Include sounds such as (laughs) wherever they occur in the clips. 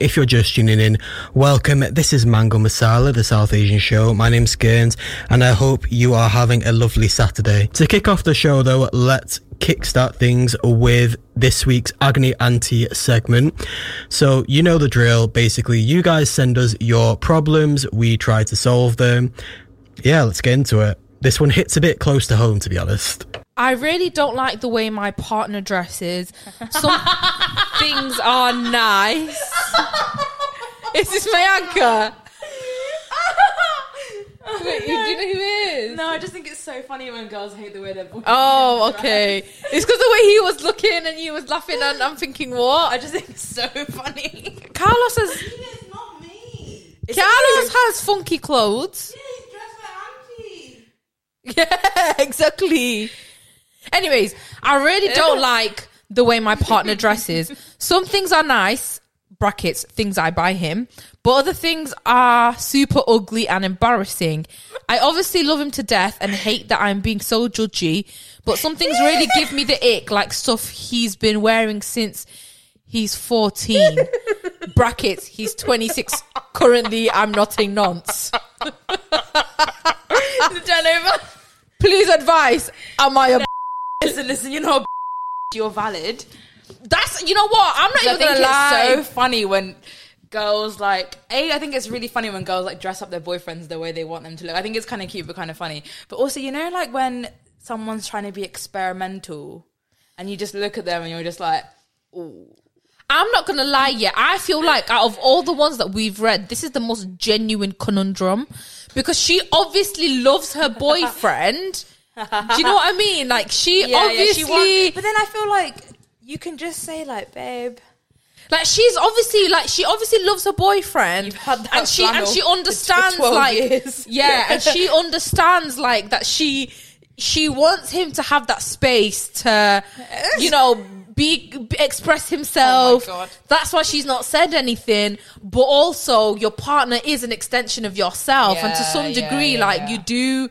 If you're just tuning in, welcome. This is Mango Masala, the South Asian show. My name's Skearns, and I hope you are having a lovely Saturday. To kick off the show, though, let's kickstart things with this week's Agony Aunty segment. So, you know the drill. Basically, you guys send us your problems, we try to solve them. Yeah, let's get into it. This one hits a bit close to home, to be honest. I really don't like the way my partner dresses. Some (laughs) things are nice. (laughs) Is this my anchor? Wait, do you know who it is? No, I just think it's so funny when girls hate the way oh, their boys. Oh, okay. It's because the way he was looking and you was laughing, and I'm thinking, what? I just think it's so funny. Carlos has It's not me. Carlos has funky clothes. Yeah, he's dressed like auntie. (laughs) Yeah, exactly. Anyways, I really don't (laughs) like the way my partner dresses. Some things are nice, brackets, things I buy him, but other things are super ugly and embarrassing. I obviously love him to death and hate that I'm being so judgy, but some things really give me the ick, like stuff he's been wearing since he's 14. brackets, he's 26 currently, I'm notting nonce. (laughs) Please advise, am I a Listen, listen. You know, (laughs) you're valid. That's you know what? I'm not even think gonna lie. it's so funny when girls like a. I think it's really funny when girls like dress up their boyfriends the way they want them to look. I think it's kind of cute but kind of funny. But also, you know, like when someone's trying to be experimental, and you just look at them and you're just like, I'm not gonna lie. Yeah, I feel like out of all the ones that we've read, this is the most genuine conundrum because she obviously loves her (laughs) boyfriend. Do you know what I mean? Like she obviously, wants- but then I feel like you can just say like, babe. like she's obviously like she obviously loves her boyfriend, You've had that and she and she (laughs) understands like (laughs) yeah, and she understands like that she she wants him to have that space to you know be, be- express himself. Oh my God. That's why she's not said anything. But also, your partner is an extension of yourself, and to Yeah, some yeah, degree, yeah, like yeah. you do.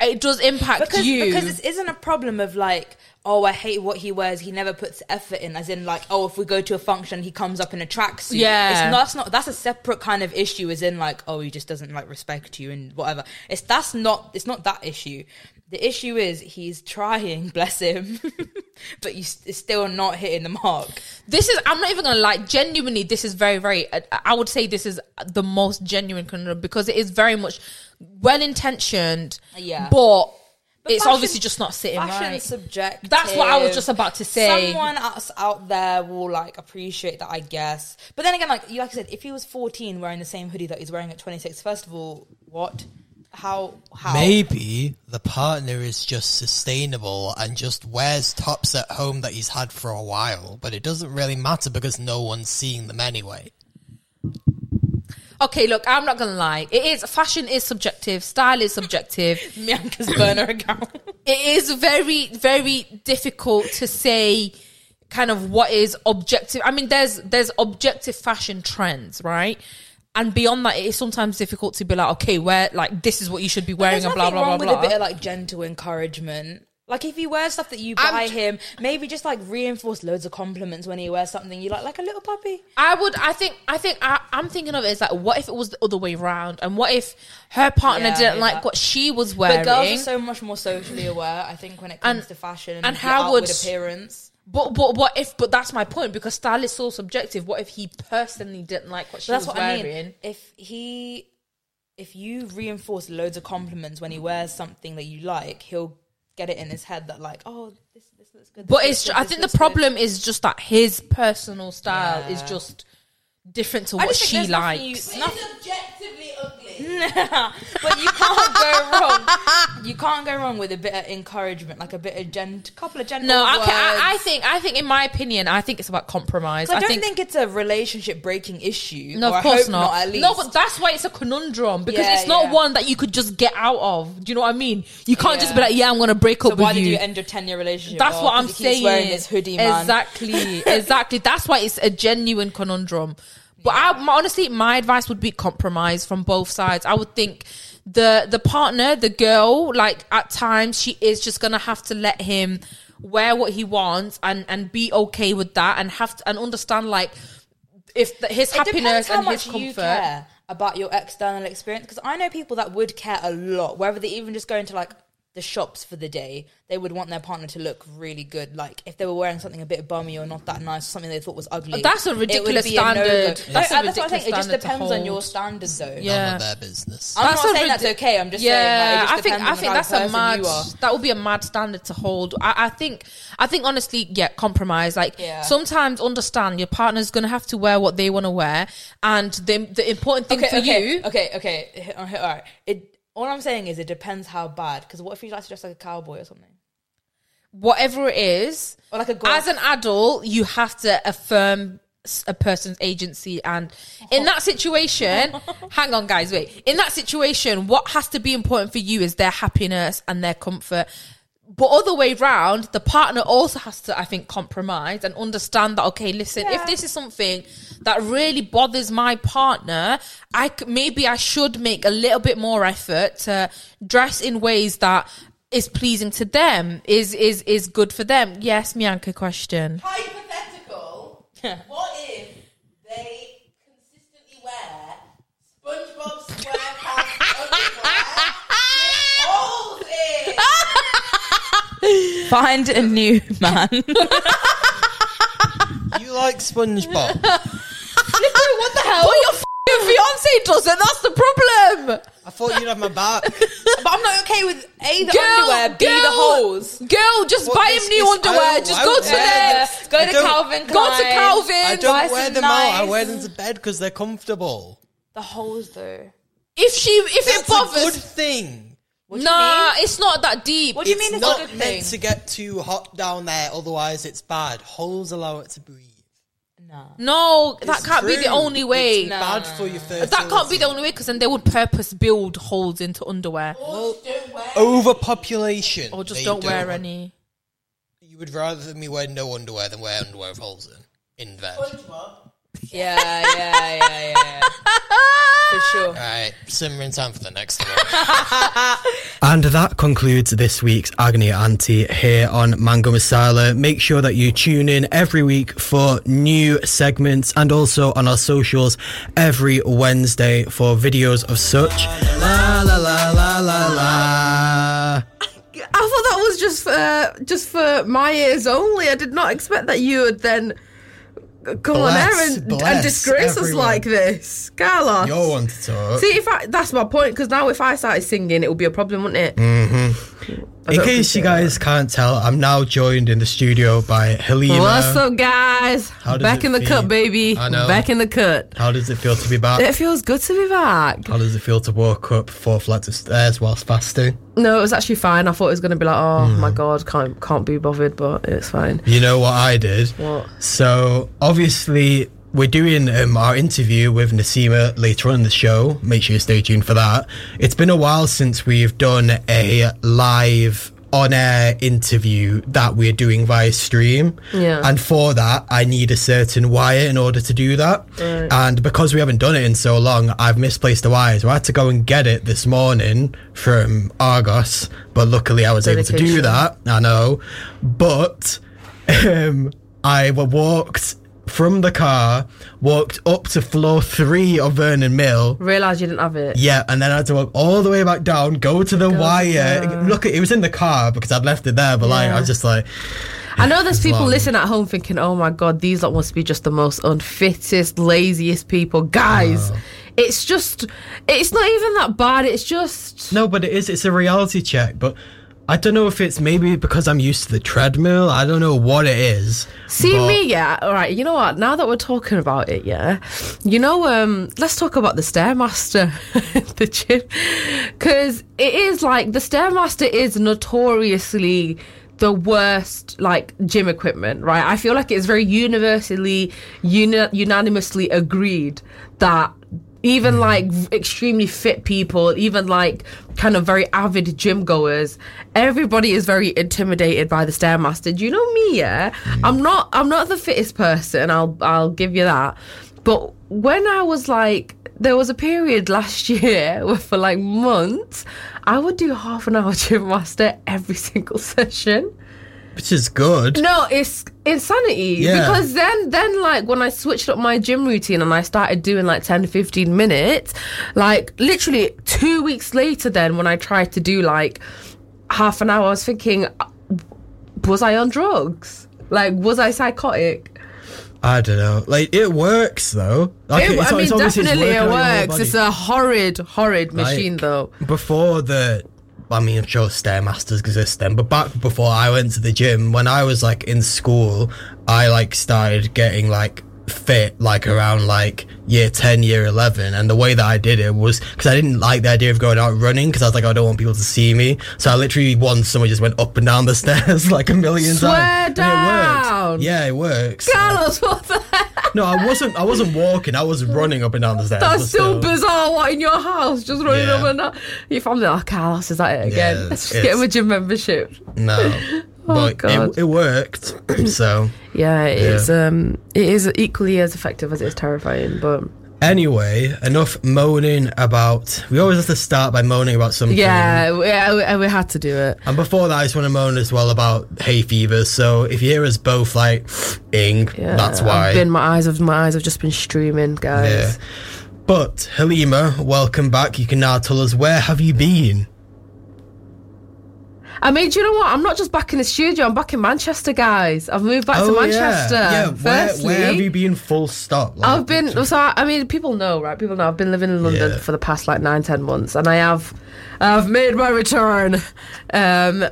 It does impact because you. because this isn't a problem of like oh I hate what he wears. He never puts effort in as in like oh if we go to a function he comes up in a tracksuit. Yeah. it's not, that's not that's a separate kind of issue as in like oh he just doesn't like respect you and whatever. It's that's not it's not that issue the issue is he's trying (laughs) bless him (laughs) but you it's still not hitting the mark this is i'm not even gonna lie genuinely this is very very I- i would say this is the most genuine conundrum because it is very much well intentioned Yeah. but, it's fashion- obviously just not sitting fashion's right subjective that's what i was just about to say Someone else out there will like appreciate that, I guess. But then again, like you like I said, if he was fourteen wearing the same hoodie that he's wearing at twenty six, first of all, what? How? How? Maybe the partner is just sustainable and just wears tops at home that he's had for a while, but it doesn't really matter because no one's seeing them anyway. okay look i'm not gonna lie it is fashion is subjective style is subjective Bianca's burner account. it is very very difficult to say kind of what is objective i mean there's there's objective fashion trends right and beyond that it is sometimes difficult to be like okay where like this is what you should be wearing and blah blah blah with blah a bit of like gentle encouragement. Like if he wears stuff that you buy him, maybe just like reinforce loads of compliments when he wears something you like, like a little puppy. I would. I think. I think. I, I'm thinking of it as like, what if it was the other way around, and what if her partner Yeah, didn't yeah. like what she was wearing? But girls are so much more socially aware, I think, when it comes And- to fashion and the how would- appearance. But but what if? But that's my point because style is so subjective. What if he personally didn't like what she But that's was what I wearing? mean. If he, if you reinforce loads of compliments when he wears something that you like, he'll get it in his head that like, oh, this this looks good. But this it's. good, I this think the looks good. problem is just that his personal style is just different to I what just think she likes. You, nothing, It's objectively ugly. But you can't go wrong. You can't go wrong with a bit of encouragement, like a bit of gent, couple of gentle No, words. okay. I, I think. I think, in my opinion, I think it's about compromise. I don't think, it's a relationship breaking issue. No, or of course hope not. At least. No, but that's why it's a conundrum because Yeah, it's not yeah. one that you could just get out of. Do you know what I mean? You can't just be Yeah. like, "Yeah, I'm going to break so up why with did you." you end your ten year relationship? That's Oh, what I'm he keeps saying. Wearing this hoodie, man. Exactly, exactly. That's why it's a genuine conundrum. But I, my, honestly, my advice would be compromise from both sides. I would think the the partner, the girl, like at times she is just gonna have to let him wear what he wants and and be okay with that and have to, and understand like if th- his It happiness and his you comfort. care about your external experience. Because I know people that would care a lot, whether they even just go into like the shops for the day, they would want their partner to look really good. Like if they were wearing something a bit bummy or not that nice, something they thought was ugly. Oh, that's a it would ridiculous be a no-go. standard. Uh, that's a that's what I'm ridiculous saying. It just depends on your standards, though. Yeah. None of their business. I'm That's not a saying that's okay. I'm just yeah, saying. Like, it just I think I think that's a mad. That would be a mad standard to hold. I, I think. I think honestly, yeah, compromise. Like Yeah. sometimes understand your partner's gonna have to wear what they want to wear, and the the important thing okay, for okay, you. Okay, okay, all right. It. All I'm saying is it depends how bad. Because what if you like to dress like a cowboy or something, whatever it is, or like a goth? as an adult, you have to affirm a person's agency. And in that situation, (laughs) hang on, guys, wait. In that situation, what has to be important for you is their happiness and their comfort. But other way round, the partner also has to, I think, compromise and understand that. Okay, listen, if this is something that really bothers my partner, I c- maybe I should make a little bit more effort to dress in ways that is pleasing to them, is is is good for them. Yes, Mianka, question. Hypothetical. what if they consistently wear SpongeBob SquarePants underwear with (laughs) holes in? (laughs) Find a new man. You like SpongeBob? what the hell? But your f***ing fiance doesn't. That's the problem. I thought you'd have my back. but I'm not okay with a the Girl, underwear, b the holes. Girl, just Well, buy it's- him new it's- I underwear. don't- Just I go don't to wear them. them. Go I to don't- Calvin Go to Klein. Calvin. I don't wear some them out. I nice- wear them to bed because they're comfortable. The holes though. If she, if That's it a good bothers, thing. What do you nah, mean? it's not that deep. What do you it's mean it's not a good meant thing? to get too hot down there, otherwise it's bad. Holes allow it to breathe. Nah. No, that It's can't be the true. only way. It's bad for your fertility. That can't be the only way because then they would purpose build holes into underwear Well, Don't overpopulation. or just They don't wear want- any. You would rather me wear no underwear than wear underwear with holes in. In bed. SpongeBob. Yeah, yeah, yeah, yeah, yeah. (laughs) For sure. Alright, simmering time for the next one. (laughs) And that concludes this week's Agony Aunty here on Mango Masala. Make sure that you tune in every week for new segments and also on our socials every Wednesday for videos of such. La la la la la la. I thought that was just for just for my ears only. I did not expect that you would then come on Bless, air and, and disgrace us like this, Carlos. You're one to talk. See, if I, that's my point, because now if I started singing, it would be a problem, wouldn't it? Mm. I In case you appreciate guys can't tell, I'm now joined in the studio by Halima. What's up, guys? How does Back it in the feel? cut, baby. I know. Back in the cut. How does it feel to be back? It feels good to be back. How does it feel to walk up four flights of stairs whilst fasting? No, it was actually fine. I thought it was going to be like, oh Mm. my god, can't can't be bothered, but it's fine. You know what I did? What? So obviously we're doing um, our interview with Nasima later on in the show. Make sure you stay tuned for that. It's been a while since we've done a live on-air interview that we're doing via stream. Yeah. And for that, I need a certain wire in order to do that. Right. And because we haven't done it in so long, I've misplaced the wire. So I had to go and get it this morning from Argos. But luckily I was able to do that. I know. But (laughs) um, I wa- walked from the car, walked up to floor three of Vernon Mill. Realised you didn't have it. Yeah, and then I had to walk all the way back down, go to the wire. Look, it was in the car because I'd left it there, but like I was just like, I know there's people long. listening at home thinking, "Oh my god, these lot must be just the most unfittest, laziest people." Guys, Oh. it's just, it's not even that bad. It's just, no, but it is. It's a reality check, but. I don't know if it's maybe because I'm used to the treadmill. I don't know what it is. see but- me, yeah. All right, you know what? Now that we're talking about it, yeah, you know, um, let's talk about the stairmaster, (laughs) the gym, because it is like the stairmaster is notoriously the worst like gym equipment right i feel like it's very universally uni- unanimously agreed that even like extremely fit people even like kind of very avid gym goers everybody is very intimidated by the stairmaster. Do you know me yeah? Mm. I'm not i'm not the fittest person i'll i'll give you that. But when i was like there was a period last (laughs) year where (laughs) for like months I would do half an hour gym master every (laughs) single session. Which is good. No, it's insanity. Yeah. Because then then like when I switched up my gym routine and I started doing like 10 15 minutes, like literally 2 weeks later then when I tried to do like half an hour I was thinking uh, was I on drugs? Like was I psychotic? I don't know. Like it works though. Like, It- it's- I mean it's definitely it on your whole works. It's a horrid horrid machine Like, though. Before the, I mean, I'm sure Stairmasters exist then, but back before I went to the gym, when I was like in school, I like started getting like fit like around like year 10 year 11 and the way that i did it was because i didn't like the idea of going out running because i was like i don't want people to see me so i literally once someone just went up and down the (laughs) stairs like a million Swear times it down. works yeah it works Carlos, what the heck? no i wasn't i wasn't walking i was running up and down the stairs That's so still. bizarre. What in your house, just running Yeah. up and down? Your family, oh, Carlos, is that it again? Yeah, Let's (laughs) just get him a gym membership. No, (laughs) Oh, but it, it worked. (clears throat) so Yeah, it is. Um, it is equally as effective as it is terrifying. But anyway, enough moaning about. We always have to start by moaning about something. yeah, we, we, we had to do it. And before that, I just want to moan as well about hay fever. So if you hear us both like (sniffs) ing, Yeah, that's why. I've been my eyes have my eyes have just been streaming, guys. yeah. But Halima, welcome back. You can now tell us where have you been? I mean, do you know what? I'm not just back in the studio. I'm back in Manchester, guys. I've moved back to Manchester. Oh, Yeah, yeah. Where, Firstly, where have you been? Full stop. Like, I've been so I I mean people know right people know I've been living in London Yeah. for the past like nine ten months and I have I've made my return um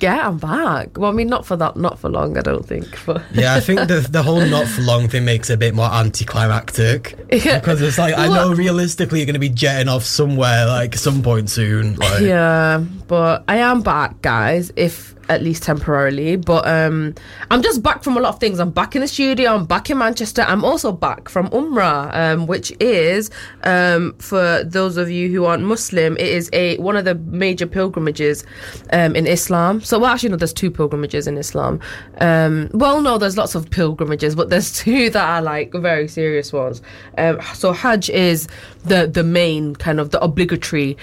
yeah I'm back well I mean not for that not for long I don't think but (laughs) Yeah, I think the the whole not for long thing makes it a bit more anticlimactic (laughs) Yeah. because it's like I know realistically you're going to be jetting off somewhere like some point soon. Like, yeah but I am back guys if at least temporarily but um I'm just back from a lot of things. I'm back in the studio I'm back in Manchester. I'm also back from Umrah um which is um for those of you who aren't Muslim it is a one of the major pilgrimages um in Islam. So well actually no there's two pilgrimages in Islam. Um well no there's lots of pilgrimages but there's (laughs) two that are like very serious ones. Um so Hajj is the the main kind of the obligatory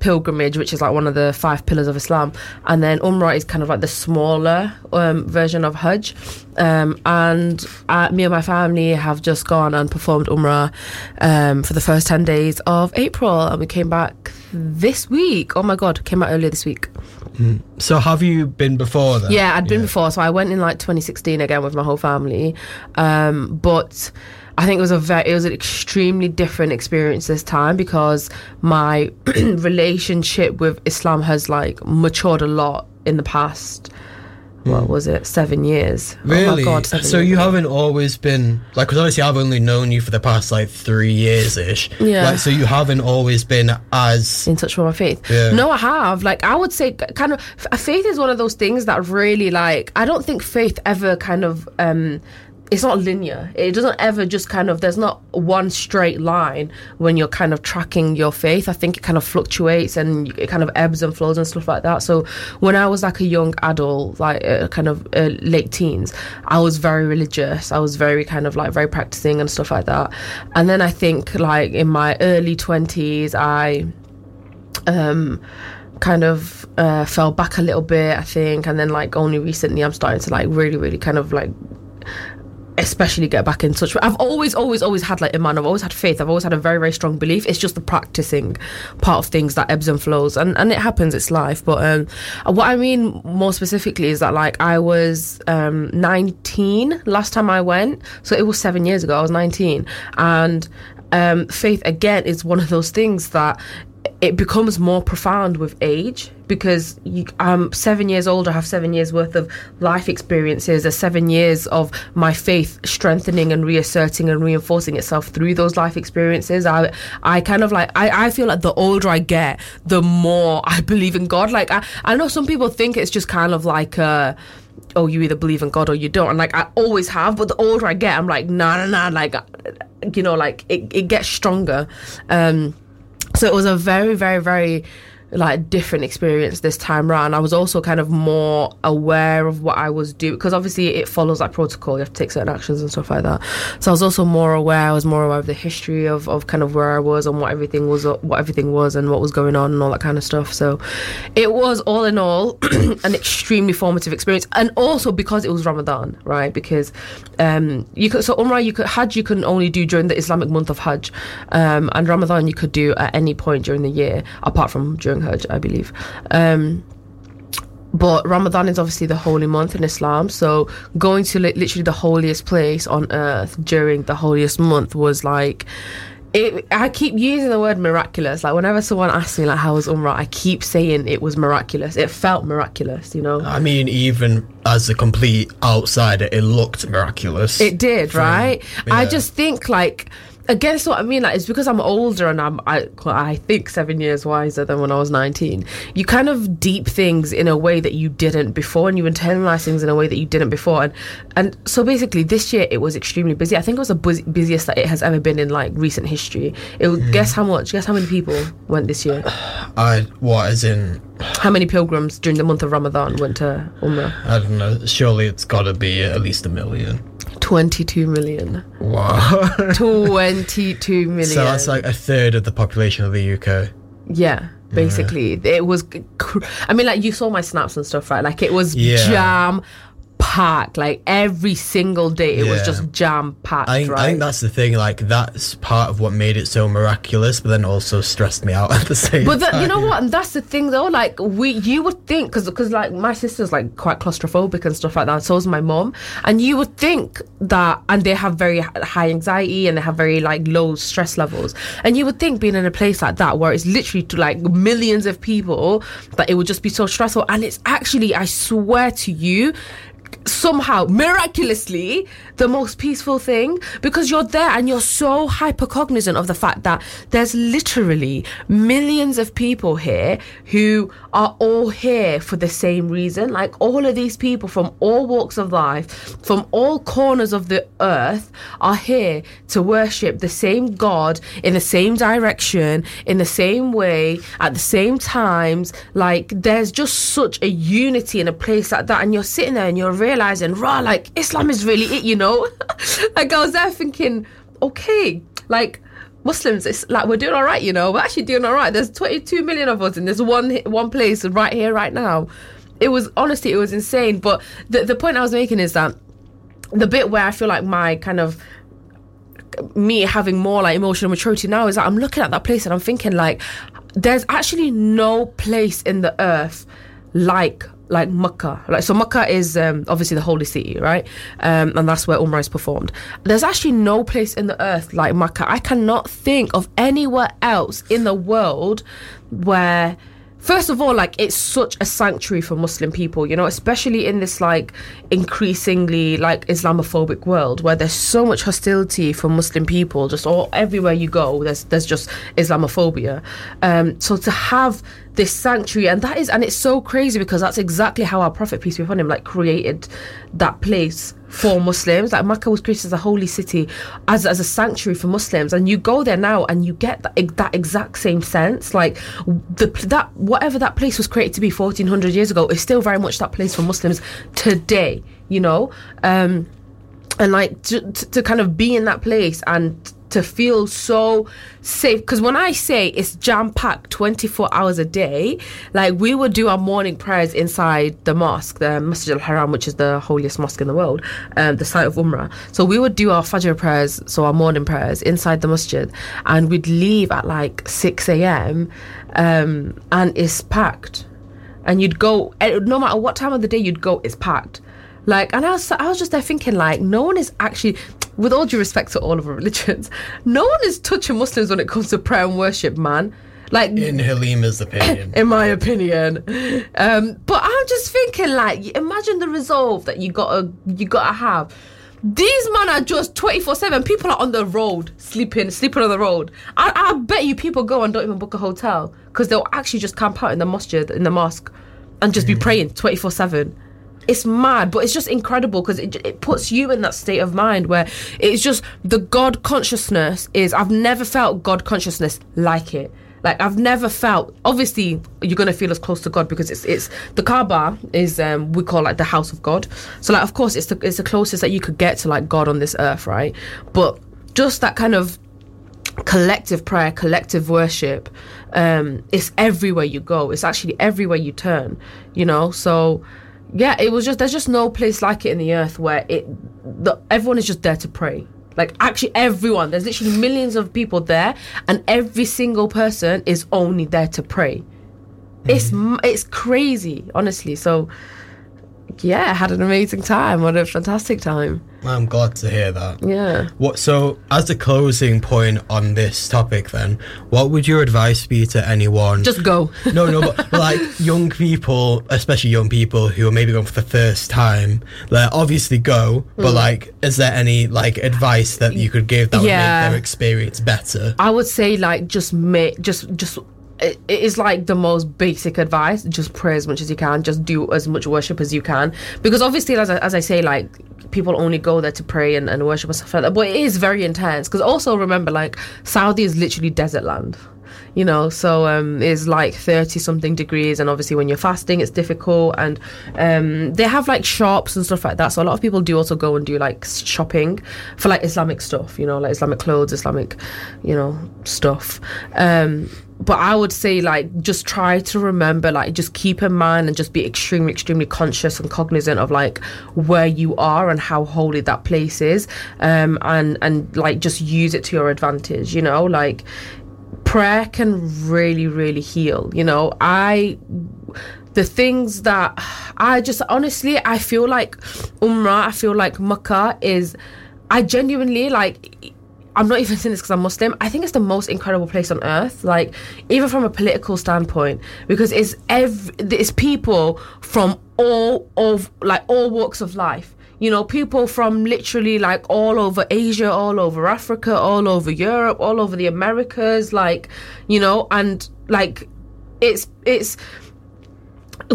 pilgrimage which is like one of the five pillars of Islam. And then Umrah is kind of like the smaller um version of Hajj. Um and uh, me and my family have just gone and performed Umrah um for the first 10 days of April. And we came back this week. Oh my god came out earlier this week. So have you been before then? yeah, I'd been before, so I went in like 2016 again with my whole family. Um, but I think it was a very, it was an extremely different experience this time because my (clears throat) relationship with Islam has like matured a lot in the past. What was it? Seven years. Really? Oh my god! Seven so years. you haven't always been like because obviously I've only known you for the past like three years ish. Yeah. Like so you haven't always been as in touch with my faith. Yeah. No, I have. Like, I would say, kind of, faith is one of those things that really, like, I don't think faith ever kind of, um, it's not linear. It doesn't ever just kind of, there's not one straight line when you're kind of tracking your faith. I think it kind of fluctuates and it kind of ebbs and flows and stuff like that. So when I was like a young adult, like uh, kind of uh, late teens, I was very religious. I was very kind of like very practicing and stuff like that. And then I think like in my early 20s, I um kind of uh fell back a little bit i think and then like only recently i'm starting to like really really kind of like especially get back in touch i've always always always had like iman i've always had faith i've always had a very very strong belief. It's just the practicing part of things that ebbs and flows and and it happens it's life. But um what i mean more specifically is that like i was um 19 last time i went. So it was seven years ago i was 19 and um faith again is one of those things that it becomes more profound with age because you, I'm seven years old. I have seven years worth of life experiences. There's seven years of my faith strengthening and reasserting and reinforcing itself through those life experiences. I, I kind of like, I, I feel like the older I get, the more I believe in God. Like, I, I know some people think it's just kind of like, uh, oh, you either believe in God or you don't. And like, I always have, but the older I get, I'm like, nah, nah, nah. Like, you know, like it, it gets stronger. Um, so it was a very, very, very like a different experience this time round. I was also kind of more aware of what I was doing because obviously it follows like protocol. You have to take certain actions and stuff like that. So I was also more aware. I was more aware of the history of, of kind of where I was and what everything was, what everything was, and what was going on and all that kind of stuff. So it was all in all (clears throat) an extremely formative experience, and also because it was Ramadan, right? Because um, you could so Umrah, you could Hajj, you can only do during the Islamic month of Hajj, um, and Ramadan you could do at any point during the year, apart from during Hajj, I believe. Um, but Ramadan is obviously the holy month in Islam, so going to li- literally the holiest place on earth during the holiest month was like. It, I keep using the word miraculous. Like whenever someone asks me like how was Umrah, I keep saying it was miraculous. It felt miraculous, you know. I mean, even as a complete outsider, it looked miraculous. It did, right? I just think like against what I mean, like it's because I'm older and I'm I, I think seven years wiser than when I was 19. You kind of deep things in a way that you didn't before, and you internalize things in a way that you didn't before. And and so basically, this year it was extremely busy. I think it was the buzz- busiest that it has ever been in like recent history. It was, hmm. guess how much? Guess how many people went this year? (sighs) I what as in How many pilgrims during the month of Ramadan went to Umrah? I don't know. Surely it's got to be at least a million. 22 million. Wow. 22 million. (laughs) so that's like a third of the population of the UK. Yeah, basically, it was. cr- I mean, like you saw my snaps and stuff, right? Like it was Yeah. jam packed. Like every single day, it was just jam packed. I think, right? I think that's the thing. Like that's part of what made it so miraculous, but then also stressed me out (laughs) at the same But the, you know what? And that's the thing, though. Like we, you would think, because because like my sister's like quite claustrophobic and stuff like that. So is my mom, and you would think that, and they have very high anxiety and they have very like low stress levels, and you would think being in a place like that where it's literally to like millions of people that it would just be so stressful, and it's actually, I swear to you. Somehow, miraculously, the most peaceful thing because you're there and you're so hyper cognizant of the fact that there's literally millions of people here who are all here for the same reason. Like all of these people from all walks of life, from all corners of the earth, are here to worship the same God in the same direction, in the same way, at the same times. Like there's just such a unity in a place like that, and you're sitting there and you're realizing, rah, like Islam is really it, you know? (laughs) like I was there thinking, okay, like Muslims, it's like we're doing all right, you know. We're actually doing all right. There's 22 million of us in this one one place right here, right now. It was honestly, it was insane. But the the point I was making is that the bit where I feel like my kind of me having more like emotional maturity now is that I'm looking at that place and I'm thinking like there's actually no place in the earth like like Makkah. Like so Makkah is um, obviously the holy city, right? Um, and that's where Umrah is performed. There's actually no place in the earth like Makkah. I cannot think of anywhere else in the world where First of all, like it's such a sanctuary for Muslim people, you know, especially in this like increasingly like Islamophobic world where there's so much hostility for Muslim people. Just all everywhere you go, there's there's just Islamophobia. Um, so to have this sanctuary, and that is, and it's so crazy because that's exactly how our Prophet peace be upon him like created that place for Muslims. Like Makkah was created as a holy city, as as a sanctuary for Muslims, and you go there now and you get that, that exact same sense. Like the that whatever that place was created to be 1400 years ago is still very much that place for Muslims today. You know, um, and like to, to, to kind of be in that place and to feel so safe. Because when i say it's jam packed 24 hours a day like we would do our morning prayers inside the mosque the masjid al-haram which is the holiest mosque in the world um, the site of umrah. So we would do our fajr prayers so our morning prayers inside the masjid and we'd leave at like 6 a.m um, and it's packed. And you'd go no matter what time of the day you'd go it's packed. Like and I was I was just there thinking like no one is actually with all due respect to all of our religions (laughs) no one is touching Muslims when it comes to prayer and worship man like In Halima's opinion. (laughs) in my opinion. Um, but I'm just thinking, like, imagine the resolve that you gotta you gotta have. These men are just 24 7. People are on the road, sleeping, sleeping on the road. I, I bet you people go and don't even book a hotel because they'll actually just camp out in the mosque, in the mosque, and just be praying 24 7 it's mad, but it's just incredible because it, it puts you in that state of mind where it's just the God consciousness is. I've never felt God consciousness like it. Like I've never felt. Obviously, you're gonna feel as close to God because it's it's the Kaaba is um, we call like the house of God. So like of course it's the it's the closest that you could get to like God on this earth, right? But just that kind of collective prayer, collective worship, um, it's everywhere you go. It's actually everywhere you turn, you know. So yeah, it was just there's just no place like it in the earth where it the, everyone is just there to pray. Like actually everyone, there's literally millions of people there, and every single person is only there to pray. It's mm-hmm. it's crazy, honestly. So yeah, had an amazing time. What a fantastic time. I'm glad to hear that. Yeah. What so as a closing point on this topic then, what would your advice be to anyone Just go. (laughs) No, no, but like young people, especially young people who are maybe going for the first time, like obviously go, Mm. but like is there any like advice that you could give that would make their experience better? I would say like just make just just it is like the most basic advice. Just pray as much as you can. Just do as much worship as you can. Because obviously, as I, as I say, like people only go there to pray and, and worship and stuff like that. But it is very intense. Because also remember, like Saudi is literally desert land. You know, so um, it's like thirty something degrees, and obviously when you're fasting, it's difficult. And um, they have like shops and stuff like that. So a lot of people do also go and do like shopping for like Islamic stuff. You know, like Islamic clothes, Islamic, you know, stuff. Um, but I would say like just try to remember, like just keep in mind and just be extremely, extremely conscious and cognizant of like where you are and how holy that place is, um, and and like just use it to your advantage. You know, like prayer can really really heal you know i the things that i just honestly i feel like umrah i feel like makkah is i genuinely like i'm not even saying this because i'm muslim. I think it's the most incredible place on earth like even from a political standpoint because it's ev- it's people from all of like all walks of life. You know people from literally like all over asia all over africa all over europe all over the americas like you know and like it's it's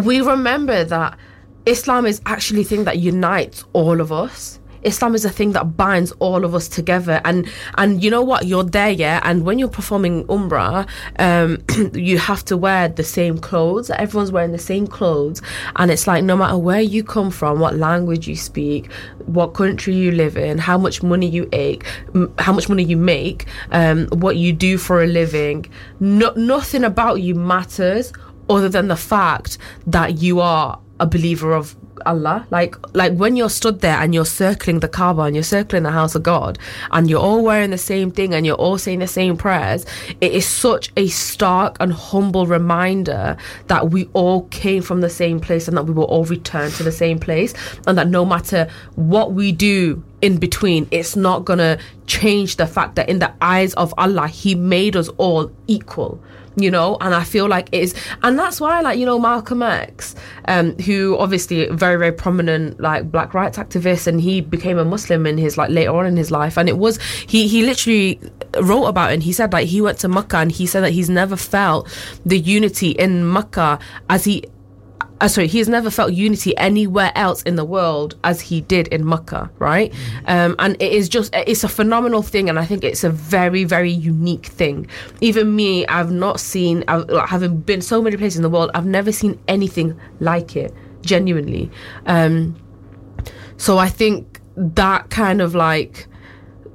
we remember that islam is actually a thing that unites all of us Islam is a thing that binds all of us together, and and you know what? You're there, yeah. And when you're performing Umrah, um, (clears throat) you have to wear the same clothes. Everyone's wearing the same clothes, and it's like no matter where you come from, what language you speak, what country you live in, how much money you make, m- how much money you make, um, what you do for a living, no, nothing about you matters other than the fact that you are a believer of Allah. Like like when you're stood there and you're circling the Kaaba and you're circling the house of God and you're all wearing the same thing and you're all saying the same prayers, it is such a stark and humble reminder that we all came from the same place and that we will all return to the same place and that no matter what we do in between, it's not gonna change the fact that in the eyes of Allah, He made us all equal you know and i feel like it is and that's why like you know malcolm x um who obviously very very prominent like black rights activist and he became a muslim in his like later on in his life and it was he he literally wrote about it and he said like he went to Mecca and he said that he's never felt the unity in Mecca as he uh, sorry, he's never felt unity anywhere else in the world as he did in Mecca, right? Um, and it is just, it's a phenomenal thing, and I think it's a very, very unique thing. Even me, I've not seen, I've, like, having been so many places in the world, I've never seen anything like it, genuinely. Um, so I think that kind of like,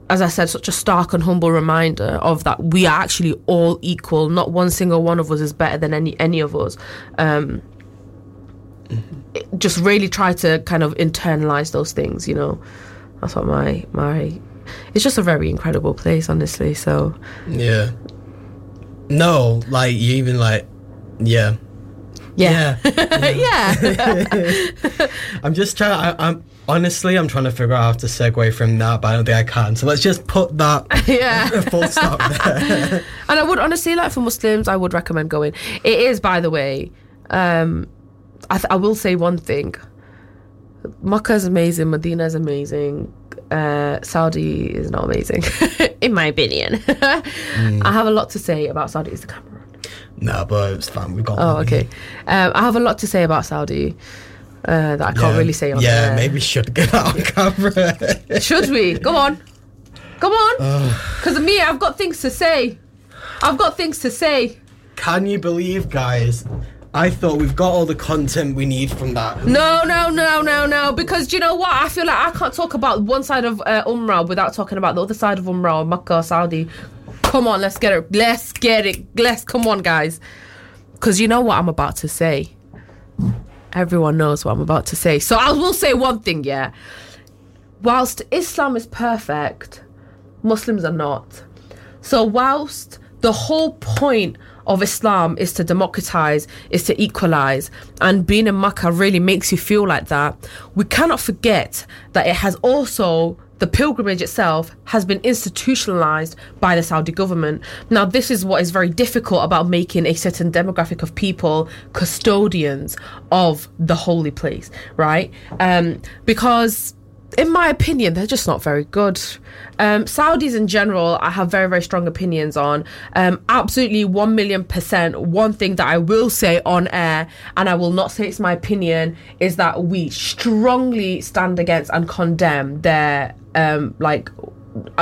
as I said, such a stark and humble reminder of that we are actually all equal. Not one single one of us is better than any any of us. Um, just really try to kind of internalize those things. You know, that's what my my. It's just a very incredible place, honestly. So Yeah. No, like you even like, yeah, yeah, yeah. (laughs) yeah. (laughs) I'm just trying. I, I'm honestly, I'm trying to figure out how to segue from that, but I don't think I can. So let's just put that (laughs) yeah. full stop there. And I would honestly like for Muslims, I would recommend going. It is, by the way, um, I, th- I will say one thing. Makkah is amazing. Medina is amazing. Uh, Saudi is not amazing, (laughs) in my opinion. (laughs) I have a lot to say about Saudi. Is the camera on? no, but it's fine. We've got. Oh, okay. Um, I have a lot to say about Saudi uh, that I can't Yeah. really say on Yeah, there. maybe should (laughs) get that on camera. Should we? Go on. Come on. Because of me, I've got things to say. I've got things to say. Can you believe, guys? I thought we've got all the content we need from that. No, no, no, no, no. Because you know what? I feel like I can't talk about one side of uh, Umrah without talking about the other side of Umrah, Makkah, Saudi. Come on, let's get it. Let's get it. Let's come on, guys. Because you know what I'm about to say. Everyone knows what I'm about to say. So I will say one thing, yeah. Whilst Islam is perfect, Muslims are not. So whilst the whole point of Islam is to democratize, is to equalize, and being in Makkah really makes you feel like that, we cannot forget that it has also the pilgrimage itself has been institutionalized by the Saudi government. Now, this is what is very difficult about making a certain demographic of people custodians of the holy place, right? Um, because in my opinion, they're just not very good. Um, Saudis in general, I have very, very strong opinions on. Um, absolutely, 1 million percent. One thing that I will say on air, and I will not say it's my opinion, is that we strongly stand against and condemn their, um, like,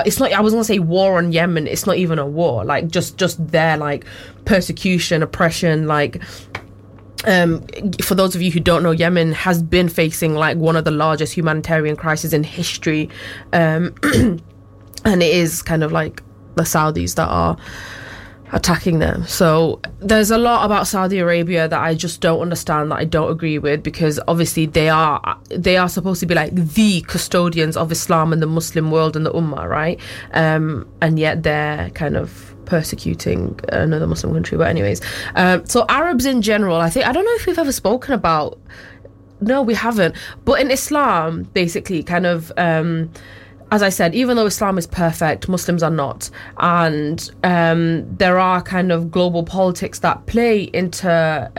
it's not i was gonna say war on yemen it's not even a war like just just their like persecution oppression like um, for those of you who don't know, Yemen has been facing like one of the largest humanitarian crises in history, um, (clears throat) and it is kind of like the Saudis that are attacking them. So there's a lot about Saudi Arabia that I just don't understand that I don't agree with because obviously they are they are supposed to be like the custodians of Islam and the Muslim world and the Ummah, right? Um, and yet they're kind of persecuting another Muslim country. But anyways, um, so Arabs in general, I think I don't know if we've ever spoken about. No, we haven't. But in Islam, basically, kind of. Um, as I said, even though Islam is perfect, Muslims are not. And um, there are kind of global politics that play into.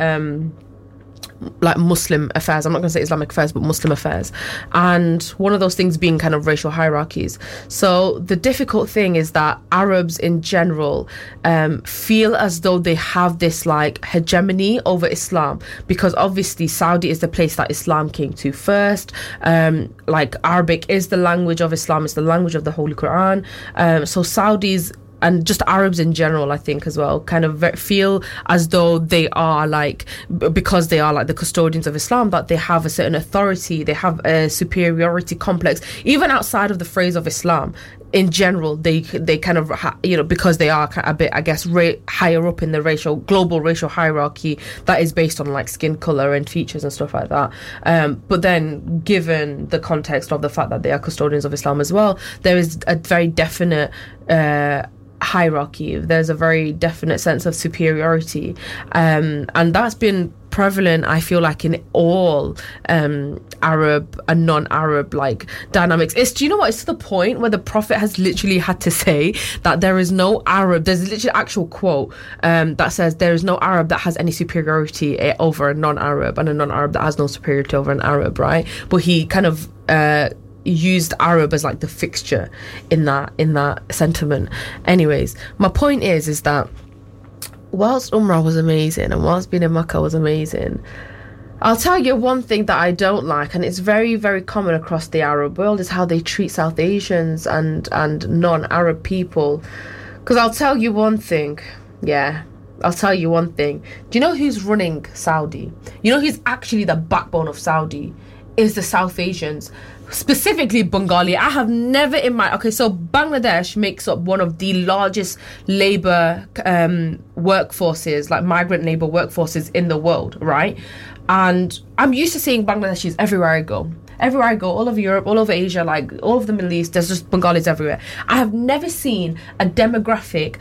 Like Muslim affairs. I'm not going to say Islamic affairs, but Muslim affairs. And one of those things being kind of racial hierarchies. So the difficult thing is that Arabs in general um, feel as though they have this like hegemony over Islam because obviously Saudi is the place that Islam came to first. Um, like Arabic is the language of Islam, it's the language of the Holy Quran. Um, so Saudis and just Arabs in general, I think as well, kind of feel as though they are like because they are like the custodians of Islam, that they have a certain authority, they have a superiority complex, even outside of the phrase of Islam. In general, they they kind of you know because they are a bit I guess ra- higher up in the racial global racial hierarchy that is based on like skin color and features and stuff like that. Um, but then, given the context of the fact that they are custodians of Islam as well, there is a very definite. Uh, hierarchy. There's a very definite sense of superiority, um, and that's been prevalent. I feel like in all um, Arab and non-Arab like dynamics. It's do you know what? It's to the point where the Prophet has literally had to say that there is no Arab. There's literally actual quote um, that says there is no Arab that has any superiority eh, over a non-Arab, and a non-Arab that has no superiority over an Arab. Right? But he kind of. Uh, used Arab as like the fixture in that in that sentiment. Anyways, my point is is that whilst Umrah was amazing and whilst being in Makkah was amazing, I'll tell you one thing that I don't like, and it's very, very common across the Arab world, is how they treat South Asians and and non-Arab people. Because I'll tell you one thing, yeah, I'll tell you one thing. Do you know who's running Saudi? You know who's actually the backbone of Saudi? Is the South Asians specifically Bengali. I have never in my okay. So Bangladesh makes up one of the largest labor um, workforces, like migrant labor workforces in the world, right? And I'm used to seeing Bangladeshis everywhere I go. Everywhere I go, all over Europe, all over Asia, like all of the Middle East, there's just Bengalis everywhere. I have never seen a demographic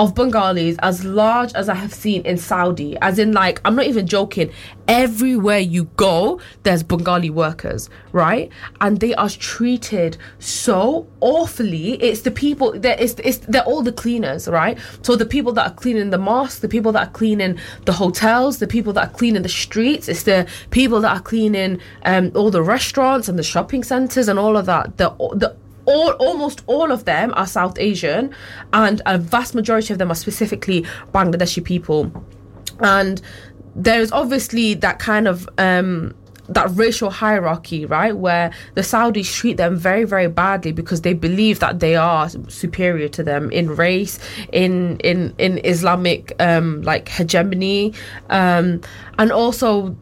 of Bengalis as large as I have seen in Saudi. As in, like, I'm not even joking. Everywhere you go, there's Bengali workers, right? And they are treated so awfully. It's the people that it's, it's they're all the cleaners, right? So the people that are cleaning the mosque, the people that are cleaning the hotels, the people that are cleaning the streets, it's the people that are cleaning um, all the restaurants and the shopping centers and all of that. The the all almost all of them are South Asian, and a vast majority of them are specifically Bangladeshi people, and there's obviously that kind of um, that racial hierarchy, right? Where the Saudis treat them very, very badly because they believe that they are superior to them in race, in in in Islamic um, like hegemony, um, and also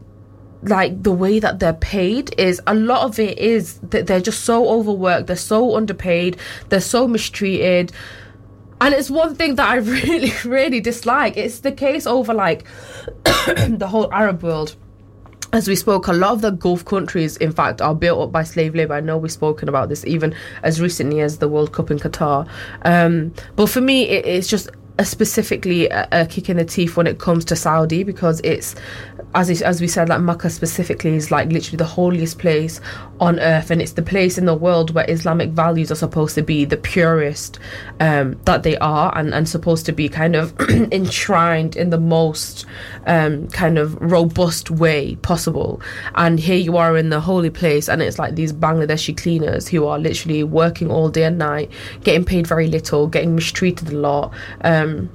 like the way that they're paid is a lot of it is that they're just so overworked, they're so underpaid, they're so mistreated. And it's one thing that I (laughs) really, really dislike. It's the case over like (coughs) the whole Arab world as we spoke, a lot of the Gulf countries, in fact, are built up by slave labor. I know we've spoken about this even as recently as the World Cup in Qatar. Um, but for me, it, it's just a specifically a, a kick in the teeth when it comes to Saudi because it's as as we said, like Mecca specifically is like literally the holiest place on earth, and it's the place in the world where Islamic values are supposed to be the purest um, that they are, and, and supposed to be kind of (clears throat) enshrined in the most um, kind of robust way possible. And here you are in the holy place, and it's like these Bangladeshi cleaners who are literally working all day and night, getting paid very little, getting mistreated a lot. Um,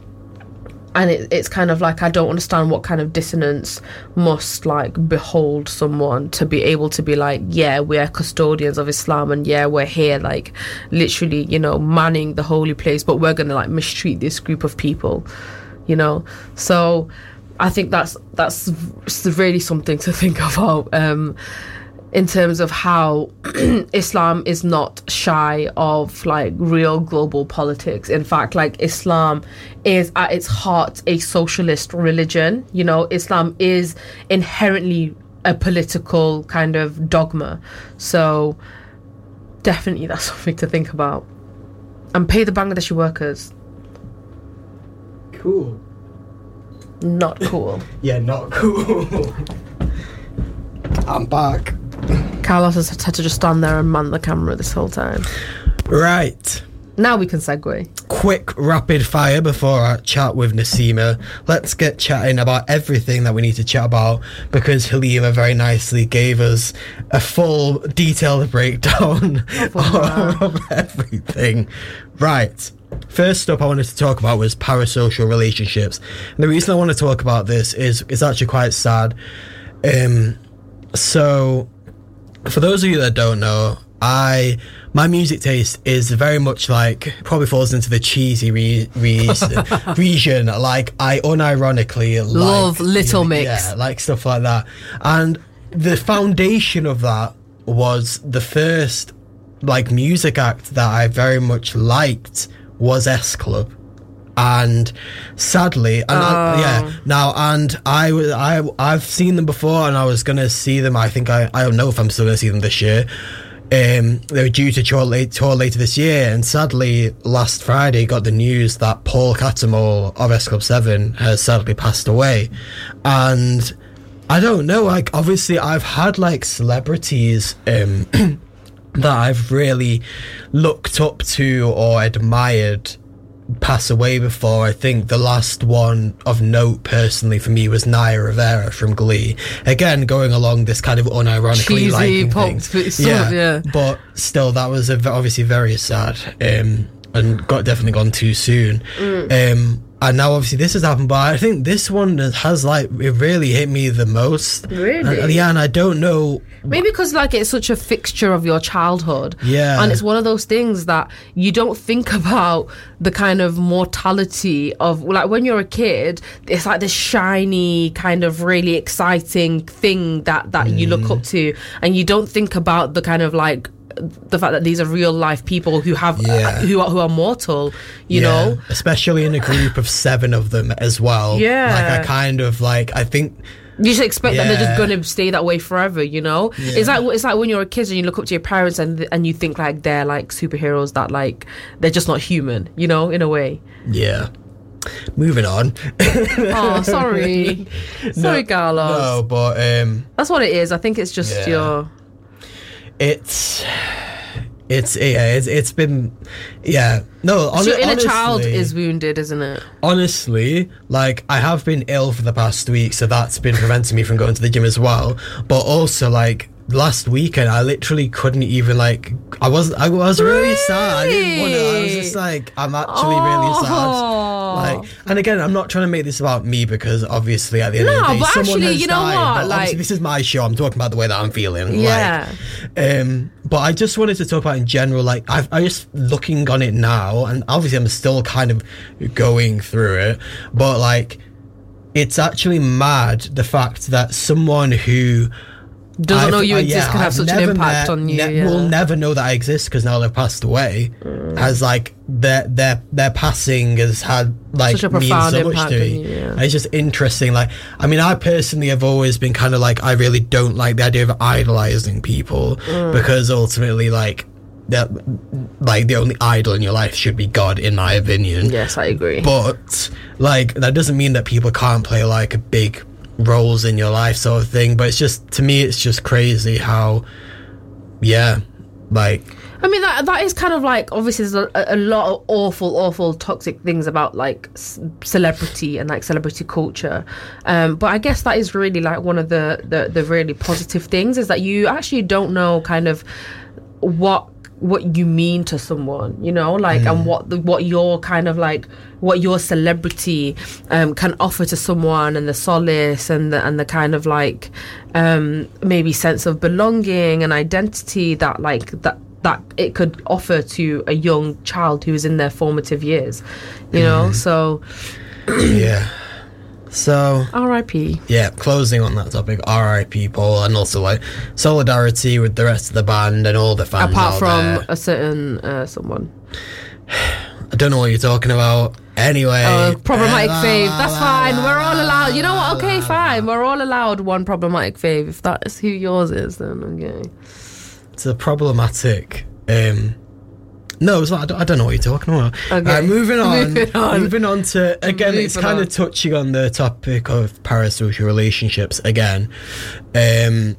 and it, it's kind of like I don't understand what kind of dissonance must like behold someone to be able to be like, yeah, we're custodians of Islam, and yeah, we're here like literally, you know, manning the holy place, but we're gonna like mistreat this group of people, you know. So I think that's that's really something to (laughs) think about. Um, in terms of how (clears throat) Islam is not shy of like real global politics. In fact, like Islam is at its heart a socialist religion. You know, Islam is inherently a political kind of dogma. So definitely that's (laughs) something to think about. And pay the Bangladeshi workers. Cool. Not cool. (laughs) Yeah, not cool. I'm back. Carlos has had to just stand there and man the camera this whole time. Right. Now we can segue. Quick rapid fire before I chat with Nasima. Let's get chatting about everything that we need to chat about because Halima very nicely gave us a full detailed breakdown of (laughs) everything. Right. First up, I wanted to talk about was parasocial relationships. And the reason I want to talk about this is it's actually quite sad. Um, so, for those of you that don't know, I my music taste is very much like probably falls into the cheesy re- re- (laughs) region. Like I unironically Love like, Little Mix. yeah, like stuff like that. And the foundation of that was the first like music act that I very much liked was S Club. And sadly, and I- Oh. yeah, now and I was I I've seen them before, and I was gonna see them. I think I I don't know if I'm still gonna see them this year. Um, they were due to tour, late, tour later this year, and sadly, last Friday got the news that Paul Cattermole of S Club Seven has sadly passed away, and I don't know. Like, obviously, I've had like celebrities um, (clears throat) that I've really looked up to or admired pass away before. I think the last one of note personally for me was Naya Rivera from Glee. Again, going along this kind of unironically pop things. sort of, yeah. But still, that was obviously very sad um, and got definitely gone too soon. Mm. Um, and now obviously this has happened, but I think this one has like it really hit me the most. Really? And, yeah, and I don't know. Maybe because like it's such a fixture of your childhood. Yeah. And it's one of those things that you don't think about the kind of mortality of like when you're a kid, it's like this shiny kind of really exciting thing that that you look mm. up to and you don't think about the kind of like the fact that these are real life people who have Yeah. who are who are mortal, you Yeah, know. especially in a group of seven of them as well. Yeah. like I kind of like. I think You just expect that they're just going to stay that way forever, you know. It's like it's like when you're a kid and you look up to your parents and and you think like they're like superheroes that like they're just not human, you know, in a way. yeah. Moving on. (laughs) Oh, sorry, (laughs) sorry, Carlos. no, but um, That's what it is. I think it's just Yeah. your. It's it's yeah, it's, it's been yeah. No, hon- So your inner honestly, child is wounded, isn't it? honestly, like I have been ill for the past week, so that's been preventing me from going to the gym as well. But also, like last weekend, I literally couldn't even like. I was I was really sad. I didn't want to. I was just like, I'm actually really sad. Like, and again, I'm not trying to make this about me because obviously at the end No, of the day, but someone actually, has you know died, what, like- this is my show. I'm talking about the way that I'm feeling. Yeah. Like, um, but I just wanted to talk about in general. Like, I've, I just looking on it now, and obviously I'm still kind of going through it, but like, it's actually mad the fact that someone who Doesn't know I've- you uh, exist yeah, can have I've such an impact met- on you. ne- yeah. Will never know that I exist because now they've passed away. As like their their their passing has had like Such a means profound so much impact to on me. you, yeah. It's just interesting. Like I mean, I personally have always been kind of like I really don't like the idea of idolizing people Mm. because ultimately, like that, like the only idol in your life should be God, in my opinion. yes, I agree. But like that doesn't mean that people can't play like a big roles in your life sort of thing. But it's just to me it's just crazy how yeah. Like I mean that that is kind of like obviously there's a, a lot of awful, awful toxic things about like c- celebrity and like celebrity culture, um, but I guess that is really like one of the, the the really positive things is that you actually don't know kind of what what you mean to someone, you know, like and what the, what your kind of like what your celebrity um, can offer to someone and the solace and the and the kind of like um, maybe sense of belonging and identity that like that that it could offer to a young child who is in their formative years, you know. So yeah. So R.I.P. yeah, closing on that topic, R.I.P. Paul, and also like solidarity with the rest of the band and all the fans Apart from there. a certain uh, someone. I don't know what you're talking about. Anyway, Oh, problematic la, fave. la, That's la, fine. We're all allowed. You know what? Okay, fine. We're all allowed one problematic fave. If that is who yours is, then okay. It's a problematic. Um, no, it's not, I, don't, I don't know what you're talking about. Okay. Right, moving on. (laughs) Moving on. Moving on to again, it's kind on. of touching on the topic of parasocial relationships again. Um,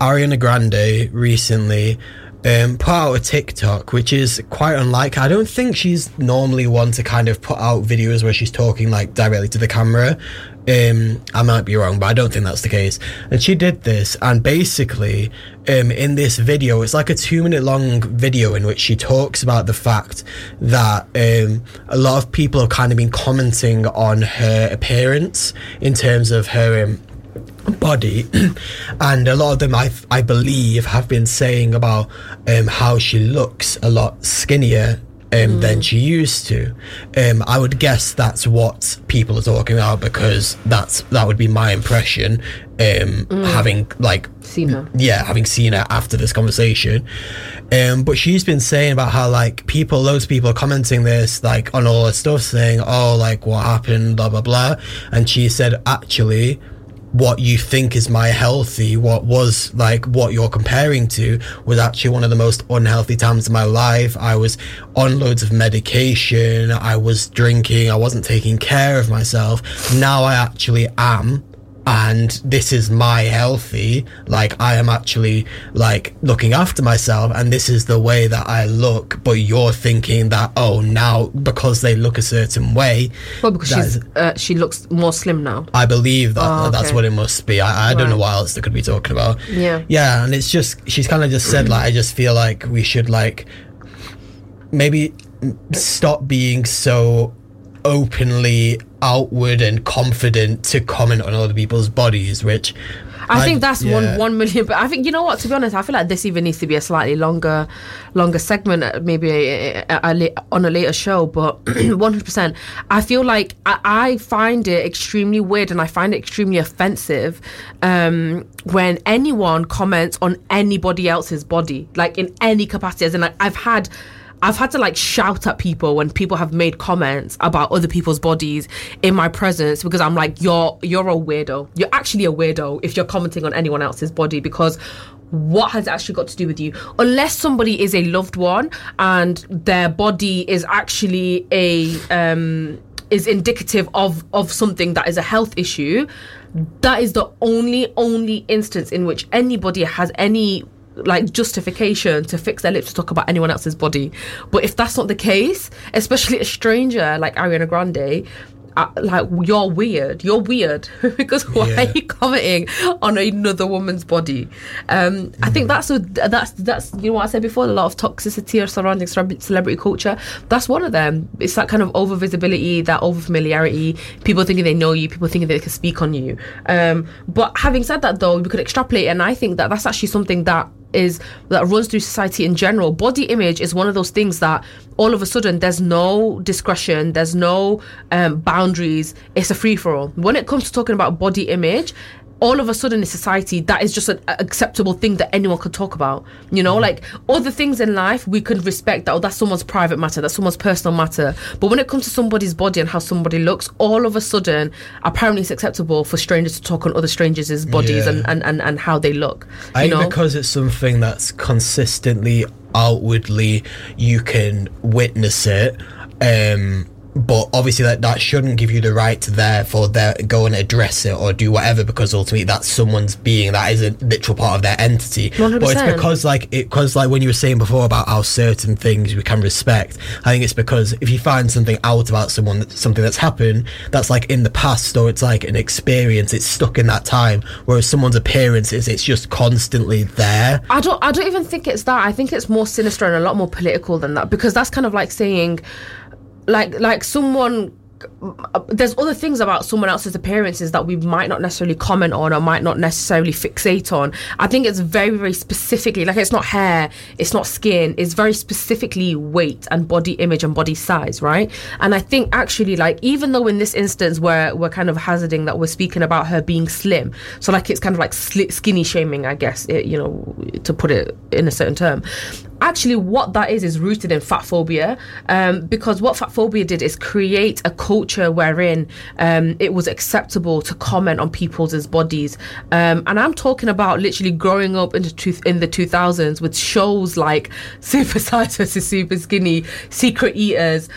Ariana Grande recently um, put out a TikTok, which is quite unlike. I don't think she's normally one to kind of put out videos where she's talking like directly to the camera. Um, I might be wrong, but I don't think that's the case. And she did this, and basically, um, in this video, it's like a two minute long video in which she talks about the fact that um, a lot of people have kind of been commenting on her appearance in terms of her. Um, body (clears throat) and a lot of them I, I believe have been saying about um, how she looks a lot skinnier um, than she used to um, I would guess that's what people are talking about because that's that would be my impression um, having like Seen her. yeah, having seen her after this conversation. Um, but she's been saying about how like people, loads of people are commenting this like on all her stuff, saying, "Oh, like what happened?" Blah blah blah. And she said, actually. What you think is my healthy, what was like what you're comparing to, was actually one of the most unhealthy times of my life. I was on loads of medication, I was drinking, I wasn't taking care of myself. Now I actually am and this is my healthy like i am actually like looking after myself and this is the way that i look but you're thinking that oh now because they look a certain way Well, because she's uh, she looks more slim now. I believe that Oh, that's what it must be. I, I don't know what else they could be talking about. Yeah. Yeah, and it's just she's kind of just said like I just feel like we should like maybe stop being so openly outward and confident to comment on other people's bodies, which I think that's yeah. one one million. But I think you know what? To be honest, I feel like this even needs to be a slightly longer, longer segment, uh, maybe a, a, a, on a later show. But (clears throat) one hundred percent, I feel like I, I find it extremely weird, and I find it extremely offensive um, when anyone comments on anybody else's body, like in any capacity. As in, like I've had. I've had to like shout at people when people have made comments about other people's bodies in my presence because I'm like, you're you're a weirdo. You're actually a weirdo if you're commenting on anyone else's body because what has actually got to do with you? Unless somebody is a loved one and their body is actually a um is indicative of of something that is a health issue, that is the only only instance in which anybody has any like justification to fix their lips to talk about anyone else's body. But if that's not the case, especially a stranger like Ariana Grande, uh, like you're weird. You're weird (laughs) because why Yeah. are you commenting on another woman's body? Um, I think that's a that's that's you know what I said before. A lot of toxicity surrounding celeb- celebrity culture. That's one of them. It's that kind of over visibility, that over familiarity. People thinking they know you. People thinking they can speak on you. Um, but having said that, though, we could extrapolate, and I think that that's actually something that is that runs through society in general. Body image is one of those things that all of a sudden there's no discretion, there's no um, boundaries. It's a free for all. When it comes to talking about body image. All of a sudden in society, that is just an acceptable thing that anyone could talk about. You know, like other things in life, we could respect that. Oh, that's someone's private matter. That's someone's personal matter. But when it comes to somebody's body and how somebody looks, all of a sudden, apparently, it's acceptable for strangers to talk on other strangers' bodies Yeah. and, and, and, and how they look. I think know? because it's something that's consistently outwardly you can witness it. Um, but obviously that, that shouldn't give you the right to therefore there go and address it or do whatever because ultimately that's someone's being that is a literal part of their entity. 100%. But it's because like it because like when you were saying before about how certain things we can respect, I think it's because if you find something out about someone that- something that's happened that's like in the past or it's like an experience, it's stuck in that time. Whereas someone's appearance is it's just constantly there. I don't. I don't even think it's that. I think it's more sinister and a lot more political than that because that's kind of like saying, like, like someone. There's other things about someone else's appearances that we might not necessarily comment on or might not necessarily fixate on. I think it's very, very specifically like it's not hair, it's not skin, it's very specifically weight and body image and body size, right? And I think actually, like, even though in this instance where we're kind of hazarding that we're speaking about her being slim, so like it's kind of like skinny shaming, I guess, it, you know, to put it in a certain term. Actually, what that is is rooted in fat phobia, um, because what fat phobia did is create a culture wherein um, it was acceptable to comment on people's bodies, um, and I'm talking about literally growing up in the two, in the 2000s with shows like Super Size versus Super Skinny, Secret Eaters,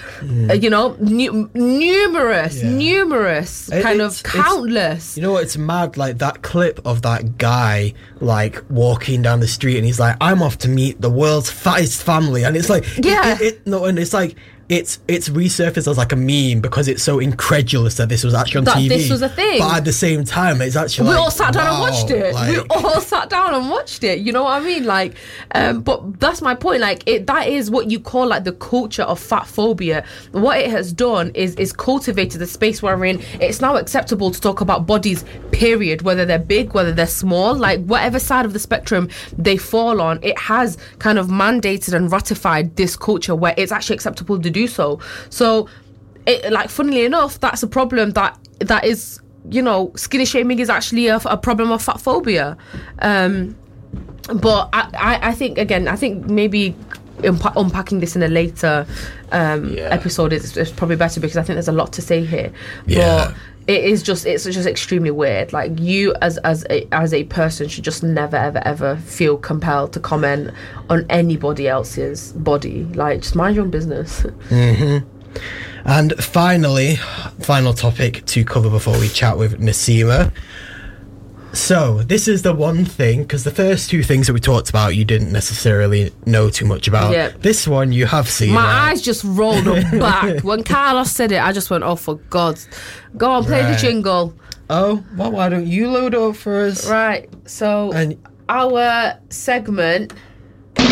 uh, you know, nu- numerous, Yeah. numerous, It- kind of countless. You know what? It's mad. Like that clip of that guy, like walking down the street, and he's like, "I'm off to meet the world's fattest family," and it's like, it- Yeah. it, it- no, and it's like. It's it's resurfaced as like a meme because it's so incredulous that this was actually on That TV. this was a thing. but at the same time, it's actually we like, all sat down and watched it. we all sat down and watched it. You know what I mean? Like, um, but that's my point. Like, it that is what you call like the culture of fat phobia. What it has done is is cultivated the space we're in. it's now acceptable to talk about bodies. Period. Whether they're big, whether they're small, like whatever side of the spectrum they fall on, it has kind of mandated and ratified this culture where it's actually acceptable to do so. So it, like funnily enough that's a problem that that is you know skinny shaming is actually a, a problem of fat phobia um but I, I i think again i think maybe unpa- unpacking this in a later um Yeah. episode is, is probably better because i think there's a lot to say here Yeah. but it is just it's just extremely weird. Like you as as a, as a person should just never ever ever feel compelled to comment on anybody else's body. Like just mind your own business. (laughs) Mm-hmm. And finally, final topic to cover before we chat with Nasima. So, this is the one thing, because the first two things that we talked about, you didn't necessarily know too much about. Yeah. This one you have seen. My right? eyes just rolled up (laughs) back. When Carlos said it, I just went, oh, for God's. Go on, play the jingle. Oh, well, why don't you load up for us? Right, so And our segment. My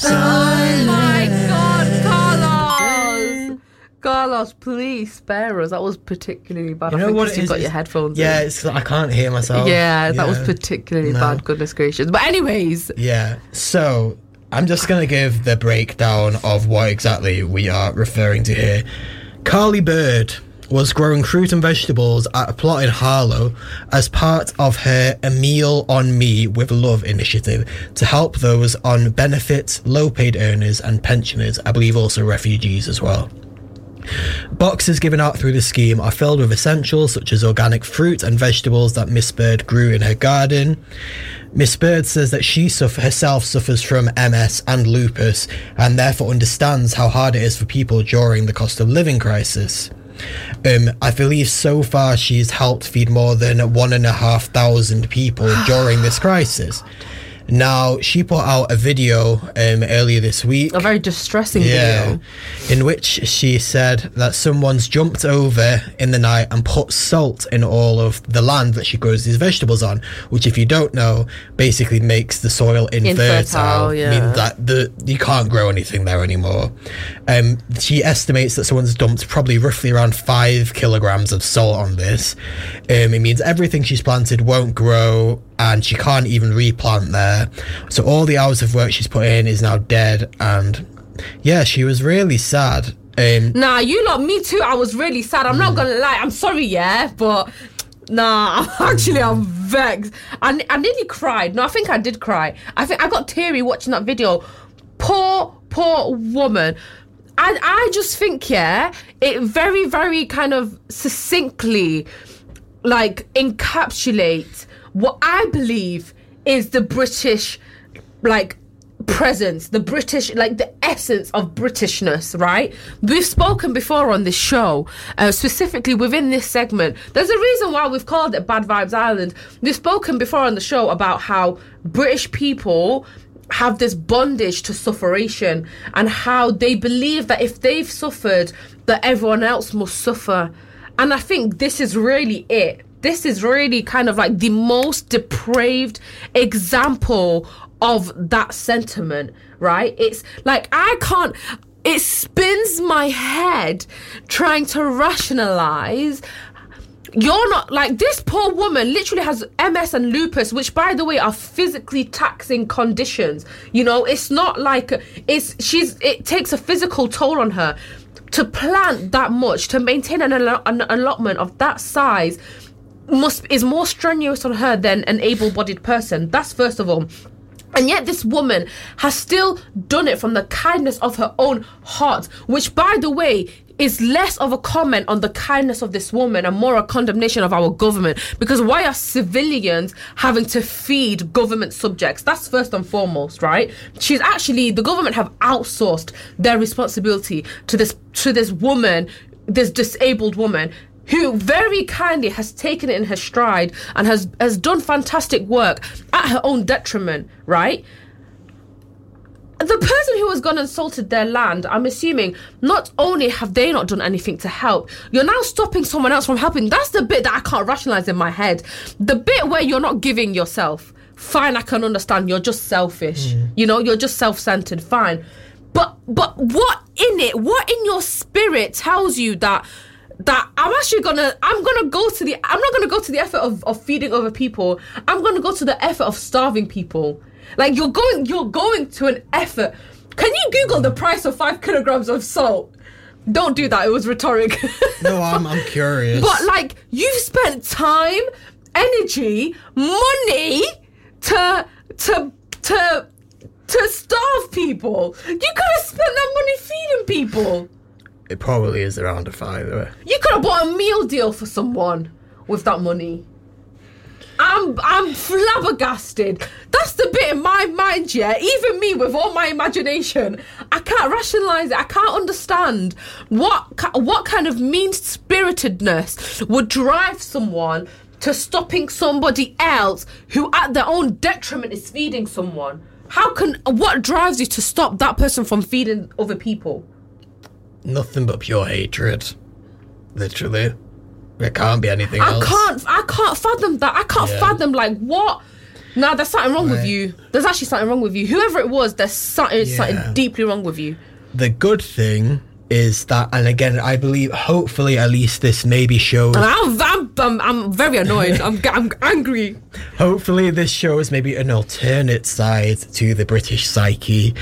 God, Carlos! Please spare us. That was particularly bad. you I know think what you've got your headphones Yeah, in. it's, I can't hear myself. Yeah, that was particularly No. bad. Goodness gracious. But anyways, Yeah. So I'm just going to give the breakdown of what exactly we are referring to here. Carly Bird was growing fruit and vegetables at a plot in Harlow as part of her A Meal on Me with Love initiative to help those on benefits, low paid earners, and pensioners, I believe also refugees as well. Boxes given out through the scheme are filled with essentials such as organic fruit and vegetables that Miss Bird grew in her garden. Miss Bird says that she suffer, herself suffers from MS and lupus and therefore understands how hard it is for people during the cost of living crisis. Um, I believe so far she's helped feed more than one and a half thousand people during this (sighs) crisis. Now, she put out a video um, earlier this week. A very distressing Yeah, video. in which she said that someone's jumped over in the night and put salt in all of the land that she grows these vegetables on, which, if you don't know, basically makes the soil infertile. Infertile, yeah. Means that the you can't grow anything there anymore. Um, she estimates that someone's dumped probably roughly around five kilograms of salt on this. Um, it means everything she's planted won't grow, and she can't even replant there. So all the hours of work she's put in is now dead, and yeah, she was really sad. Um, Nah, you lot, me too. I was really sad. I'm not gonna lie. I'm sorry, yeah, but nah, (laughs) I'm actually I'm vexed. I, I nearly cried. No, I think I did cry. I think I got teary watching that video. Poor, poor woman. I I just think yeah, it very very kind of succinctly like encapsulates what I believe is the British like presence, the British, like the essence of Britishness, right? We've spoken before on this show, uh, specifically within this segment. There's a reason why we've called it Bad Vibes Island. We've spoken before on the show about how British people have this bondage to sufferation and how they believe that if they've suffered, that everyone else must suffer. And I think this is really it. This is really kind of like the most depraved example of that sentiment, right? It's like I can't it spins my head trying to rationalize you're not like this poor woman literally has MS and lupus, which by the way are physically taxing conditions. You know, it's not like it's she's it takes a physical toll on her to plant that much to maintain an, an allotment of that size must is more strenuous on her than an able-bodied person. That's first of all. And yet, this woman has still done it from the kindness of her own heart, which, by the way, is less of a comment on the kindness of this woman and more a condemnation of our government. Because why are civilians having to feed government subjects? That's first and foremost, right? She's actually the government have outsourced their responsibility to this to this woman, this disabled woman who very kindly has taken it in her stride and has has done fantastic work at her own detriment, right? The person who has gone and salted their land, I'm assuming, not only have they not done anything to help, you're now stopping someone else from helping. That's the bit that I can't rationalize in my head. The bit where you're not giving yourself. Fine, I can understand. You're just selfish. Mm. You know, you're just self-centered. Fine. But but what in it? What in your spirit tells you that that I'm actually gonna I'm gonna go to the I'm not gonna go to the effort of, of feeding other people. I'm gonna go to the effort of starving people. Like you're going you're going to an effort. Can you Google the price of five kilograms of salt? Don't do that, it was rhetoric. (laughs) no, I'm, I'm curious. but like you've spent time, energy, money to to to to starve people. You could have spent that money feeding people. It probably is around a five. You could have bought a meal deal for someone with that money. I'm I'm flabbergasted. That's the bit in my mind, yeah. Even me, with all my imagination, I can't rationalize it. I can't understand what what kind of mean spiritedness would drive someone to stopping somebody else who, at their own detriment, is feeding someone. How can what drives you to stop that person from feeding other people? Nothing but pure hatred. Literally. There can't be anything I else. can't I can't fathom that. I can't Yeah. fathom like what Nah, there's something wrong with Right. you. There's actually something wrong with you. Whoever it was, there's something, Yeah. something deeply wrong with you. The good thing is that, and again, I believe, hopefully, at least this maybe shows. And I'm, I'm, I'm, I'm very annoyed. I'm, I'm angry. (laughs) Hopefully, this shows maybe an alternate side to the British psyche.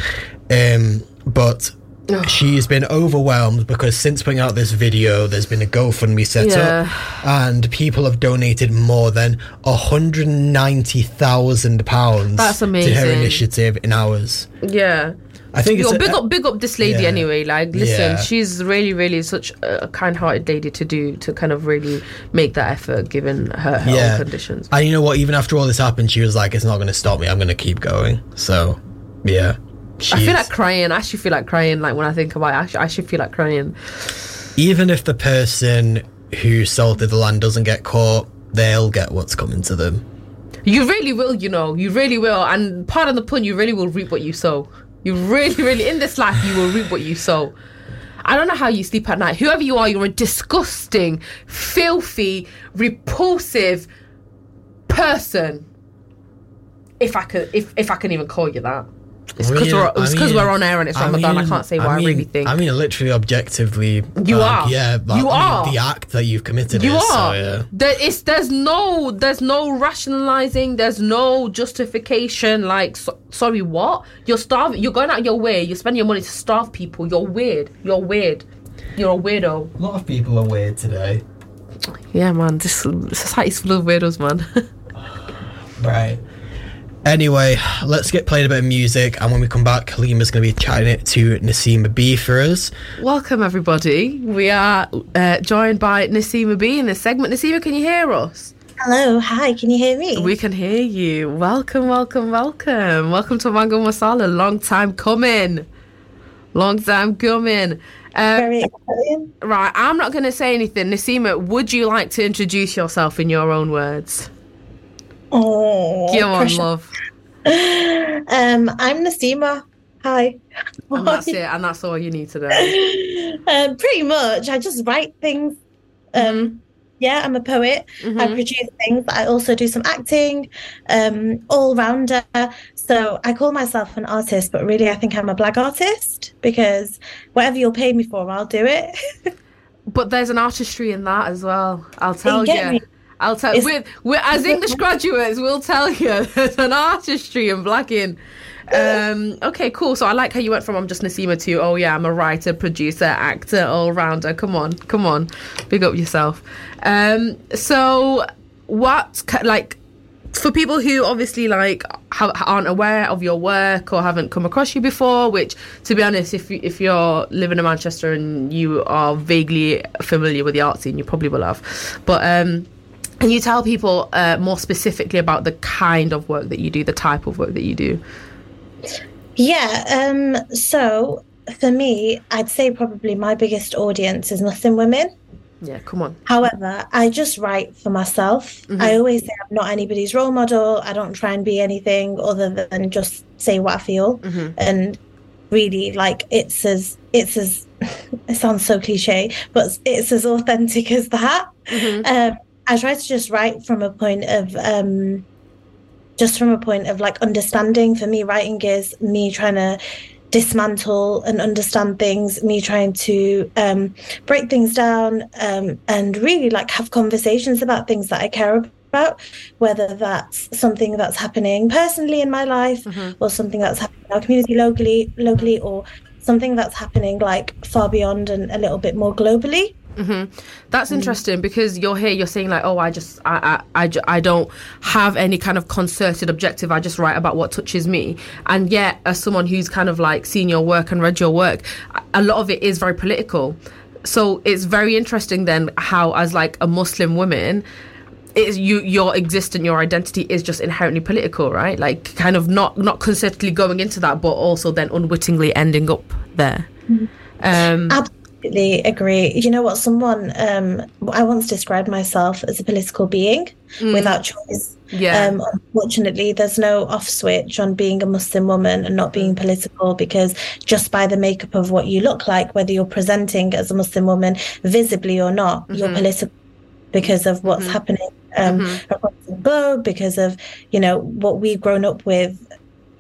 Um, but (sighs) she's been overwhelmed because since putting out this video, there's been a GoFundMe set Yeah. up, and people have donated more than £190,000 That's amazing. to her initiative in hours. Yeah. I think it's Yo, a- big uh, up, big up this lady Yeah. anyway. Like, listen, Yeah. she's really, really such a kind-hearted lady to do to kind of really make that effort given her, her own conditions. And you know what? Even after all this happened, she was like, "It's not going to stop me. I'm going to keep going." So, yeah. I feel like crying. I actually feel like crying. Like when I think about it, I should, I actually feel like crying. even if the person who salted the land doesn't get caught, they'll get what's coming to them. You really will, you know. You really will. And pardon the pun, you really will reap what you sow. You really, really, in this life, you will reap what you sow. I don't know how you sleep at night. Whoever you are, you're a disgusting, filthy, repulsive person. If I could, if if I can even call you that, it's because mean- we're, I mean- we're on air and it's Ramadan. I, mean- can't say what I, mean- really think. I mean, literally, objectively, You like, are. Yeah, You I are. the act that you've committed. You is, are. So, yeah. There is. There's no. There's no rationalizing. There's no justification. Like, so, sorry, what? You're starving. You're going out your way. You're spending your money to starve people. You're weird. You're weird. You're a weirdo. A lot of people are weird today. Yeah, man. This society's full of weirdos, man. (laughs) Right. Anyway, let's get playing a bit of music, and when we come back, Halima's going to be chatting it to Nasima Bee for us. Welcome, everybody. We are uh, joined by Nasima Bee in this segment. Nasima, can you hear us? Hello, hi, can you hear me? We can hear you. Welcome, welcome, welcome. Welcome to Mango Masala. Long time coming. Long time coming. Uh, Very exciting. right, I'm not going to say anything. Nasima, would you like to introduce yourself in your own words? Oh, Come on, pressure. love. (laughs) Um, I'm Nasima. Hi. And that's it, and that's all you need to know. (laughs) um, pretty much. I just write things. Um, yeah, I'm a poet. I produce things. But I also do some acting. Um, all rounder. So I call myself an artist, but really, I think I'm a black artist because whatever you'll pay me for, I'll do it. (laughs) But there's an artistry in that as well. I'll tell get you. I'll tell It's- with, with as English graduates, we'll tell you (laughs) there's an artistry in blacking. Um, okay, cool. So I like how you went from I'm just Nasima to oh yeah, I'm a writer, producer, actor, all rounder. Come on, come on, big up yourself. Um, so what like for people who obviously like ha- aren't aware of your work or haven't come across you before which to be honest if you, if you're living in Manchester and you are vaguely familiar with the art scene you probably will have but um can you tell people uh, more specifically about the kind of work that you do the type of work that you do Yeah, um, so for me, I'd say probably my biggest audience is nothing women. yeah come on However, I just write for myself. I always say I'm not anybody's role model. I don't try and be anything other than just say what I feel. And really, like, it's as, it's as, (laughs) it sounds so cliche, but it's as authentic as that. Um, I try to just write from a point of, um, just from a point of like understanding. For me, writing is me trying to dismantle and understand things, me trying to um, break things down um, and really like have conversations about things that I care about, whether that's something that's happening personally in my life or something that's happening in our community locally, locally, or something that's happening like far beyond and a little bit more globally. That's interesting because you're here. You're saying like, oh, I just, I, I, I, I don't have any kind of concerted objective. I just write about what touches me. And yet, as someone who's kind of like seen your work and read your work, a- lot of it is very political. So it's very interesting then how, as like a Muslim woman, it's you your existence, your identity is just inherently political, right? Like kind of not not concertedly going into that, but also then unwittingly ending up there. Um, Absolutely agree. You know what? Someone, um, I once described myself as a political being without choice. Yeah. Um, unfortunately, there's no off switch on being a Muslim woman and not being political because just by the makeup of what you look like, whether you're presenting as a Muslim woman visibly or not, you're political because of what's happening um, across the globe, because of you know what we've grown up with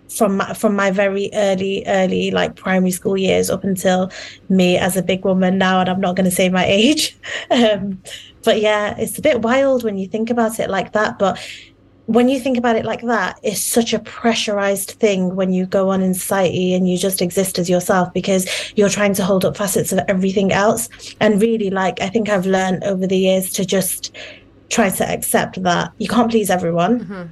from my, from my very early early like primary school years up until me as a big woman now and I'm not going to say my (laughs) age. Um but yeah it's a bit wild when you think about it like that but when you think about it like that it's such a pressurized thing when you go on in society and you just exist as yourself because you're trying to hold up facets of everything else. And really like I think I've learned over the years to just try to accept that you can't please everyone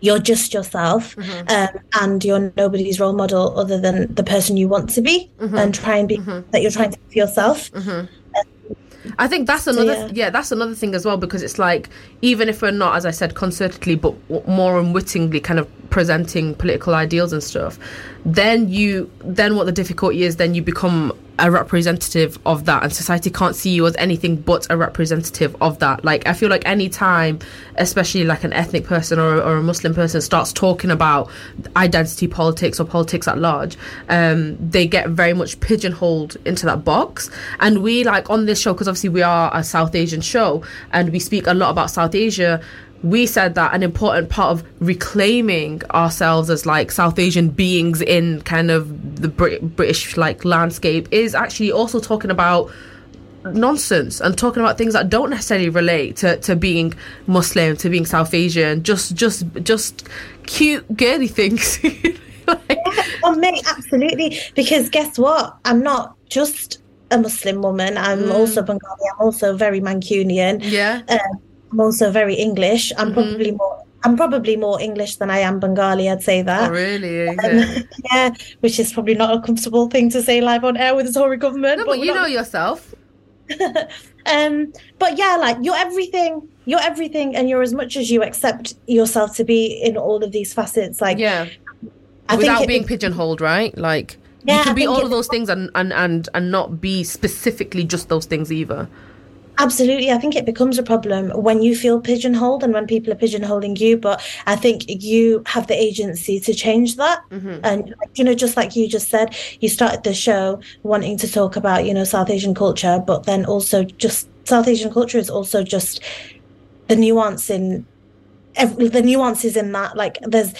you're just yourself mm-hmm. um, and you're nobody's role model other than the person you want to be mm-hmm. and try and be mm-hmm. that you're trying to be yourself um, I think that's another yeah. yeah. that's another thing as well because it's like even if we're not as I said concertedly but more unwittingly kind of presenting political ideals and stuff then you then what the difficulty is then you become a representative of that and society can't see you as anything but a representative of that. Like i feel like any time especially like an ethnic person or, or a muslim person starts talking about identity politics or politics at large um, they get very much pigeonholed into that box. And we like on this show because obviously we are a south asian show and we speak a lot about south asia we said that an important part of reclaiming ourselves as like South Asian beings in kind of the Brit- British like landscape is actually also talking about nonsense and talking about things that don't necessarily relate to, to being Muslim, to being South Asian, just just just cute girly things. (laughs) like, Oh, mate, absolutely. Because guess what? I'm not just a Muslim woman. I'm also Bengali. I'm also very Mancunian. yeah. Um, I'm also very English. I'm probably more. I'm probably more English than I am Bengali. I'd say that. Oh, really? It? (laughs) yeah, which is probably not a comfortable thing to say live on air with the Tory government. No, but we're you not- know yourself. (laughs) Um, but yeah, like you're everything. You're everything, and you're as much as you accept yourself to be in all of these facets. Like, Yeah. I Without it being be- pigeonholed, right? Like Yeah, you I can be all of those things and, and, and, and not be specifically just those things either. Absolutely. I think it becomes a problem when you feel pigeonholed and when people are pigeonholing you. But I think you have the agency to change that. Mm-hmm. And, you know, just like you just said, you started the show wanting to talk about, you know, South Asian culture, but then also just South Asian culture is also just the nuance in ev- the nuances in that. Like, there's,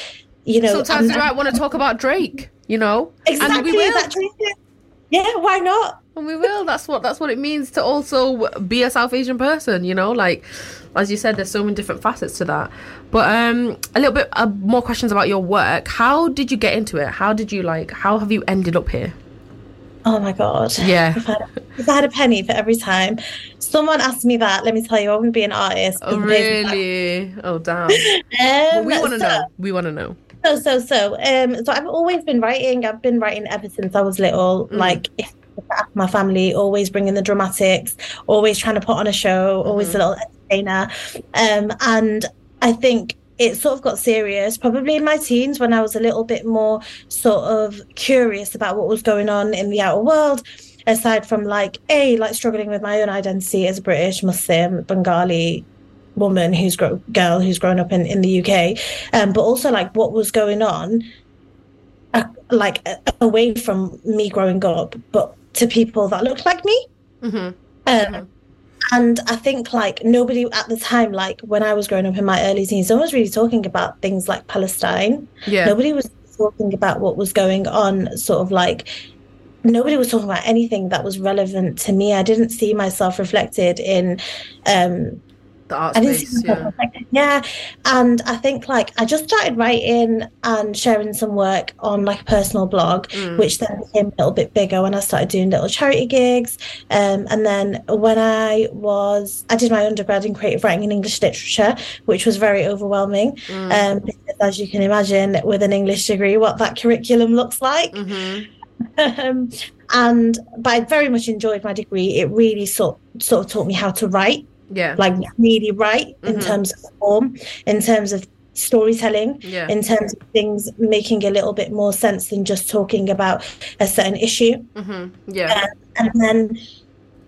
you know, Sometimes you might want to talk about Drake, you know? exactly And we will. that. Yeah, why not? And we will. That's what that's what it means to also be a South Asian person, you know? Like as you said, there's so many different facets to that. But um a little bit uh, more questions about your work. How did you get into it? How did you like how have you ended up here? Oh my god. Yeah. If I, had, if I had a penny for every time someone asked me that, let me tell you, I wouldn't be an artist. Oh really? Oh damn. (laughs) Um, we want to so- know. We want to know. So, so, so, um, so I've always been writing. I've been writing ever since I was little. Like, if my family, always bringing the dramatics, always trying to put on a show, always a little entertainer. Um, and I think it sort of got serious probably in my teens when I was a little bit more sort of curious about what was going on in the outer world. Aside from like a like struggling with my own identity as a British Muslim Bengali woman who's grow girl who's grown up in in the UK, um, but also like what was going on, uh, like uh, away from me growing up, but to people that looked like me. Mhm. Um, and I think like nobody at the time, like when I was growing up in my early teens, no one was really talking about things like Palestine. Yeah. Nobody was talking about what was going on, sort of like nobody was talking about anything that was relevant to me. I didn't see myself reflected in um The art I didn't see space. Yeah. Yeah. And I think like I just started writing and sharing some work on like a personal blog, Mm. which then became a little bit bigger when I started doing little charity gigs. Um, and then when I was, I did my undergrad in creative writing and English literature, which was very overwhelming. Mm. Um, because as you can imagine, with an English degree, what that curriculum looks like. Mhm. (laughs) um, and but I very much enjoyed my degree. It really sort sort of taught me how to write Yeah. like really right in Mhm. terms of form, in terms of storytelling, Yeah. in terms of things making a little bit more sense than just talking about a certain issue. Mhm. Yeah. And then,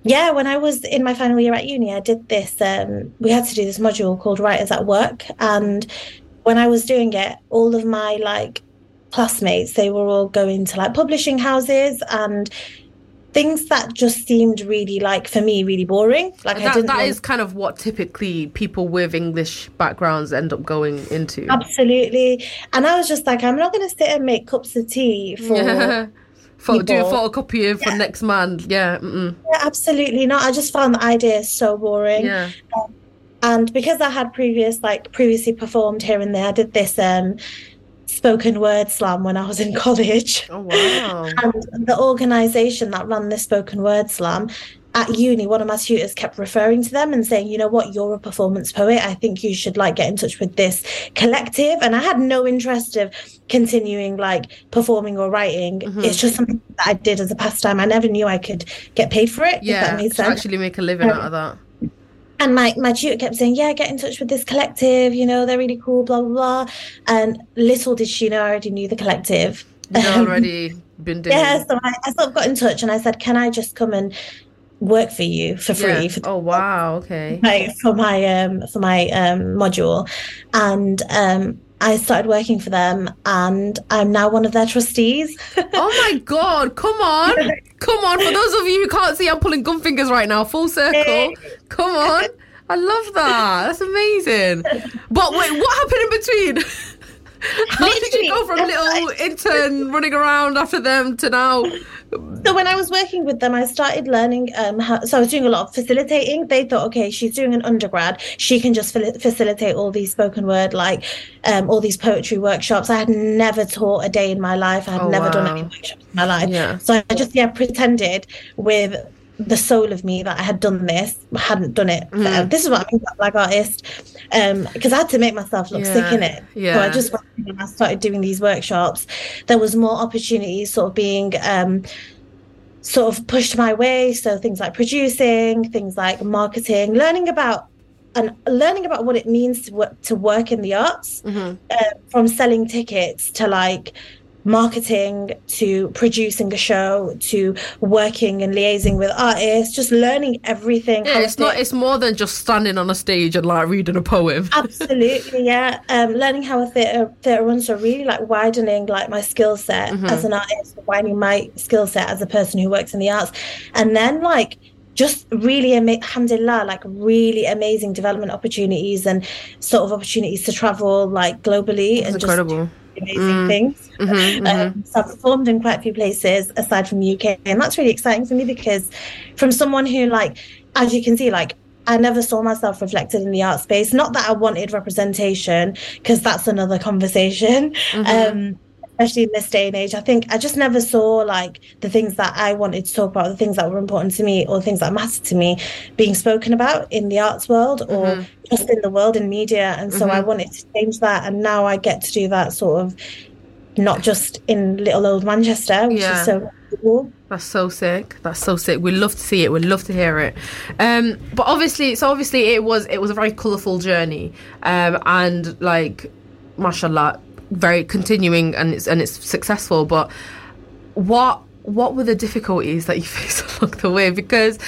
yeah, when I was in my final year at uni, I did this. Um, we had to do this module called Writers at Work, and when I was doing it, all of my like classmates, they were all going to like publishing houses and things that just seemed really like for me really boring. Like I didn't. that want- is kind of what typically people with English backgrounds end up going into. Absolutely. And I was just like, I'm not going to sit and make cups of tea for. Yeah. (laughs) Photo, do a photocopy for next month. Yeah. Yeah, absolutely not. I just found the idea so boring. Yeah. And because I had previous, like previously performed here and there, I did this um spoken word slam when I was in college. Oh wow. And the organisation that ran this spoken word slam at uni, one of my tutors kept referring to them and saying, you know what, you're a performance poet. I think you should like get in touch with this collective. And I had no interest of continuing like performing or writing. Mm-hmm. It's just something that I did as a pastime. I never knew I could get paid for it. if Yeah. that made sense. actually make a living out of that. And my, my tutor kept saying, Yeah, get in touch with this collective, you know, they're really cool, blah, blah, blah. And little did she know I already knew the collective. You already been doing. Yeah, so I, I sort of got in touch and I said, "Can I just come and work for you for free Yeah. for Oh wow. Okay. my for my um for my um module?" And um, I started working for them, and I'm now one of their trustees. (laughs) Oh my god! Come on, (laughs) come on! For those of you who can't see, I'm pulling gun fingers right now. Full circle. Come on. I love that. That's amazing. But wait, what happened in between? (laughs) How did you go from little intern running around after them to now? So when I was working with them, I started learning. Um, how, so I was doing a lot of facilitating. They thought, okay, she's doing an undergrad. She can just facilitate all these spoken word, like um, all these poetry workshops. I had never taught a day in my life. I had Oh, never done any workshops in my life. Yeah. So I just yeah pretended with the soul of me that I had done this, hadn't done it. Mm. So this is what I mean by black artist, because I had to make myself look sick in Yeah, it. So yeah. I just and I started doing these workshops. There was more opportunities, sort of being. Um, sort of pushed my way. So things like producing, things like marketing, learning about and learning about what it means to work to work in the arts, Mm-hmm. uh, from selling tickets to like marketing to producing a show to working and liaising with artists, just learning everything. Yeah, it's it not. It's more than just standing on a stage and like reading a poem. (laughs) Absolutely, yeah. Um, learning how a theatre theatre runs, so really like widening like my skill set Mm-hmm. as an artist, widening my skill set as a person who works in the arts, and then like just really, ama- alhamdulillah, like really amazing development opportunities and sort of opportunities to travel like globally and It's just amazing things. Um, so I've performed in quite a few places aside from the UK, and that's really exciting for me because from someone who, like, as you can see, like. I never saw myself reflected in the art space. Not that I wanted representation, because that's another conversation. Um, especially in this day and age, I think I just never saw like the things that I wanted to talk about, the things that were important to me, or things that mattered to me, being spoken about in the arts world or just in the world in media. And so I wanted to change that, and now I get to do that sort of not just in little old Manchester, which Yeah. is so cool. That's so sick. That's so sick. We'd love to see it. We'd love to hear it. Um, but obviously, so obviously, it was it was a very colourful journey, um, and like, mashallah, very continuing and it's and it's successful. But what what were the difficulties that you (laughs) faced along the way? Because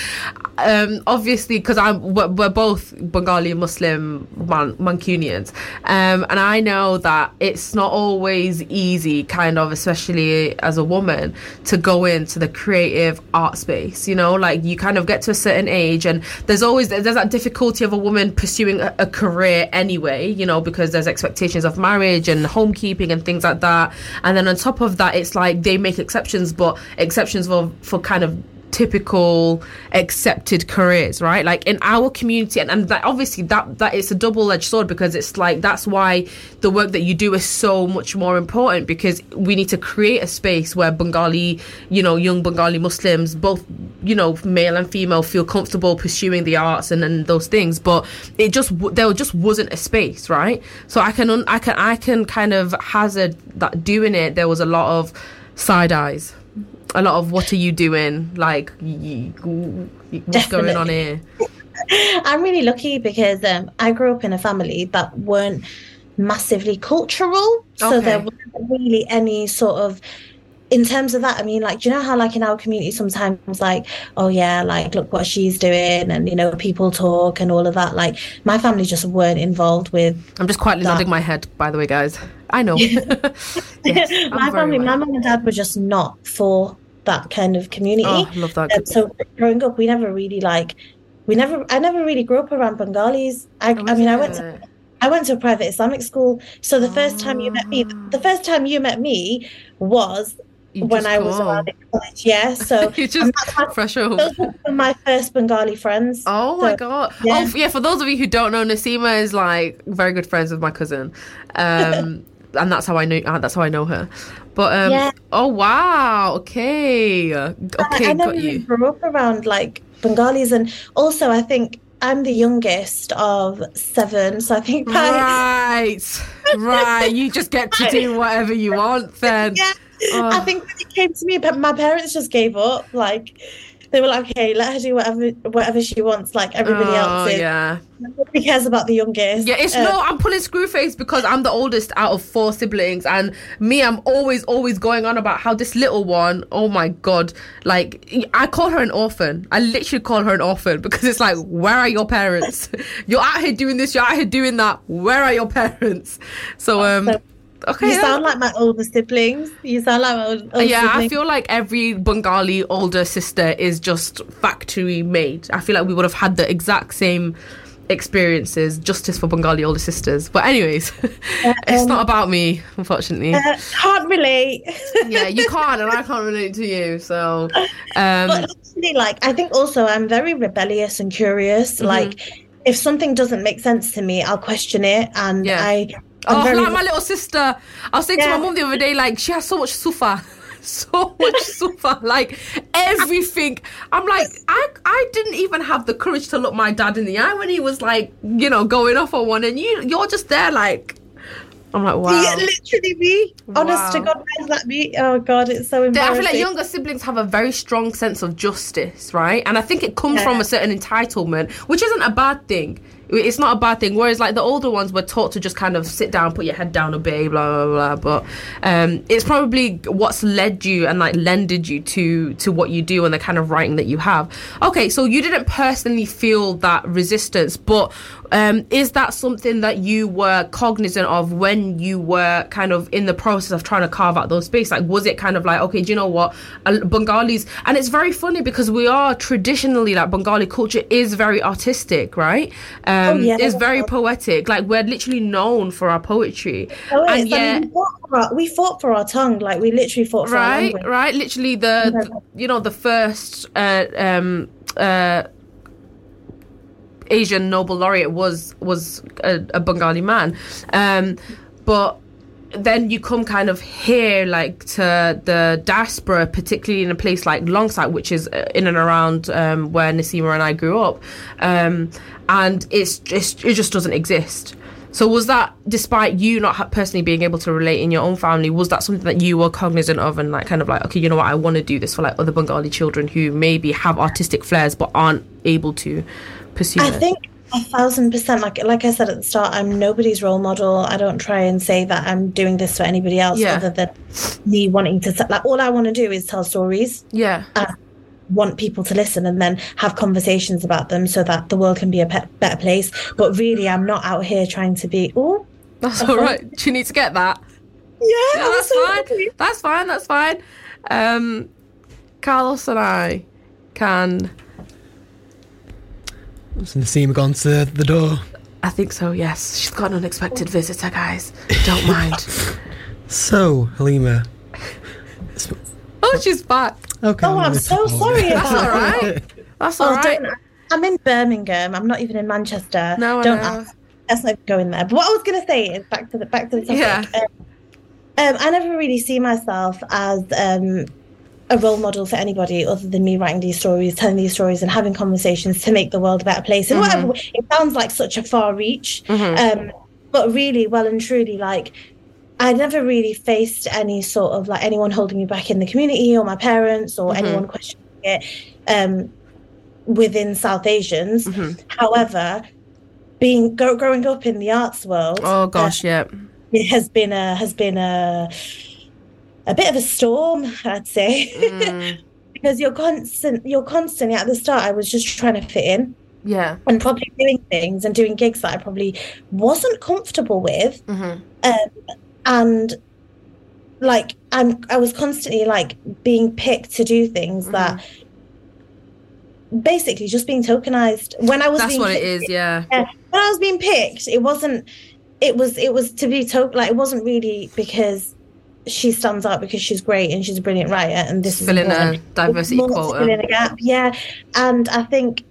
um, obviously, because I'm we're, we're both Bengali Muslim Man- Mancunians, um, and I know that it's not always easy, kind of, especially as a woman, to go into the creative art space. You know, like you kind of get to a certain age, and there's always there's that difficulty of a woman pursuing a, a career anyway. You know, because there's expectations of marriage and homekeeping and things like that, and then on top of that, it's like they make exceptions, but exceptions for for kind of typical accepted careers right? Like in our community and, and that obviously that that it's a double-edged sword because it's like that's why the work that you do is so much more important because we need to create a space where bengali you know young bengali muslims both you know male and female feel comfortable pursuing the arts and, and those things. But it just there just wasn't a space right? So i can i can i can kind of hazard that doing it. There was a lot of side eyes a lot of what are you doing like what's going on here (laughs) I'm really lucky because um, I grew up in a family that weren't massively cultural. So Okay. there wasn't really any sort of in terms of that, I mean, like, do you know how, like, in our community, sometimes, like, oh, yeah, like, look what she's doing, and, you know, people talk and all of that. Like, my family just weren't involved with i'm just quietly That- nodding my head by the way guys i know (laughs) Yes, (laughs) my family, my aware. mum and dad were just not for that kind of community. oh I love that Um, so growing up, we never really like, we never, I never really grew up around Bengalis. I, I mean, I went to, I went to a private Islamic school. So the first time you met me, the first time you met me was You when I was around in college. Yeah. (laughs) So you just my- fresh home those were my first Bengali friends. Oh my god! yeah. Oh yeah, for those of you who don't know, Nasima is like very good friends with my cousin, um, and that's how I know. Uh, that's how I know her. But um, Yeah. oh wow, okay, okay, I, I never you. grew up around like Bengalis, and also I think I'm the youngest of seven, so I think Right, right. You just get to do whatever you want then. (laughs) yeah, Oh. I think when it came to me, but my parents just gave up. Like they were like, okay, let her do whatever whatever she wants, like everybody Oh, else is. yeah. Nobody cares about the youngest. Yeah, it's Uh, no, I'm pulling screw face because I'm the oldest out of four siblings, and me, I'm always, always going on about how this little one, oh my god, like I call her an orphan. I literally call her an orphan because it's like, where are your parents? (laughs) you're out here doing this, you're out here doing that. Where are your (laughs) parents? So, um, So, okay, You sound like my older siblings. You sound like my old, older yeah, I feel like every Bengali older sister is just factory made. I feel like we would have had the exact same experiences. Justice for Bengali older sisters. But anyways, (laughs) it's not about me, unfortunately. Uh, can't relate. yeah, you (laughs) can't, and I can't relate to you. So, um, but actually, like, I think also I'm very rebellious and curious. Mm-hmm. Like, if something doesn't make sense to me, I'll question it, and Yeah. I. I'm oh, very, like my little sister. I was saying to my mum the other day, like she has so much sufa. (laughs) So much (laughs) sufa, like everything. I'm like, I I didn't even have the courage to look my dad in the eye when he was like, you know, going off on one, and you you're just there, like, I'm like, wow. Yeah, literally me. Honest to God, why is that me? Oh God, it's so I embarrassing. feel like younger siblings have a very strong sense of justice, right? And I think it comes Yeah. from a certain entitlement, which isn't a bad thing. It's not a bad thing. Whereas, like the older ones were taught to just kind of sit down, put your head down, obey, blah blah blah. But um, it's probably what's led you and like lended you to to what you do and the kind of writing that you have. Okay, so you didn't personally feel that resistance, but um, is that something that you were cognizant of when you were kind of in the process of trying to carve out those space? Like, was it kind of like, okay, do you know what? Bengalis, and it's very funny because we are traditionally like Bengali culture is very artistic, right? Um, Oh, yeah. It's very poetic. Like, we're literally known for our poetry. Oh, and it's- I mean, we, fought for our, we fought for our tongue, like we literally fought for our right right literally the, the- you know the first uh um uh asian nobel laureate was was a, a bengali man um but then you come kind of here like to the diaspora particularly in a place like Longsight which is uh, in and around um, where nasima and i grew up. Um, and it's just it just doesn't exist. So was that despite you not personally being able to relate in your own family was that something that you were cognizant of and like kind of like okay you know what? I want to do this for like other bengali children who maybe have artistic flares but aren't able to pursue I it think a thousand percent. Like like I said at the start, I'm nobody's role model. I don't try and say that I'm doing this for anybody else Yeah. other than me wanting to. Like all I want to do is tell stories. yeah want people to listen and then have conversations about them so that the world can be a pe- better place. But really, I'm not out here trying to be. Oh, that's all right do you need to get that yeah, that's so fine. happy. That's fine. That's fine. Um, Carlos and I can. Has Nasima gone to the door? I think so. Yes, she's got an unexpected visitor, guys. Don't mind. (laughs) So, Halima. (laughs) oh, she's back. Okay. Oh, I'm so sorry. (laughs) That's about all that. right. That's all Oh, right. I'm in Birmingham. I'm not even in Manchester. No, I don't know. ask. Let's not going there. But what I was going to say is back to the back to the topic. Yeah. Um, um, I never really see myself as um, a role model for anybody other than me writing these stories, telling these stories, and having conversations to make the world a better place. And Mm-hmm. whatever, it sounds like such a far reach, um, but really, well and truly, like I never really faced any sort of like anyone holding me back in the community or my parents or Mm-hmm. anyone questioning it um, within South Asians. Mm-hmm. However, being go, growing up in the arts world, Oh gosh, yeah. it has been a has been a a bit of a storm, I'd say, Mm, (laughs) because you're constant. You're constantly at the start. I was just trying to fit in yeah. and probably doing things and doing gigs that I probably wasn't comfortable with, Mhm. um, and like I'm, I was constantly like being picked to do things that basically just being tokenized. When I was That's being what it picked- is. Yeah. yeah, when I was being picked, it wasn't. It was. It was to be token. Like it wasn't really because she stands out because she's great and she's a brilliant writer and this is Filling a diversity quota. fill in a gap. Yeah, and I think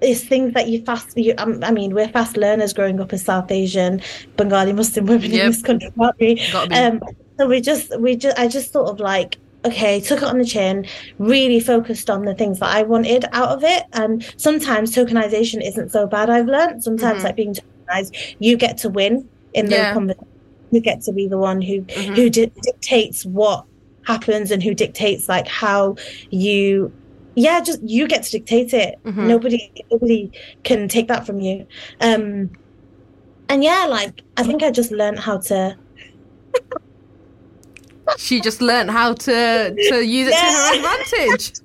it's things that you fast. You, um, I mean, we're fast learners growing up as South Asian Bengali Muslim women Yep. in this country, aren't we? Um, so we just, we just, I just sort of like. Okay, took it on the chin, really focused on the things that I wanted out of it. And sometimes tokenization isn't so bad, I've learned. Sometimes, Mhm. like being tokenized, you get to win in those Yeah. Mm-hmm. conversations. You get to be the one who who di- dictates what happens and who dictates like how you yeah, just you get to dictate it. Mm-hmm. Nobody, nobody can take that from you. Um, and yeah, like I think I just learned how to. (laughs) She just learned how to to use it to her advantage. (laughs)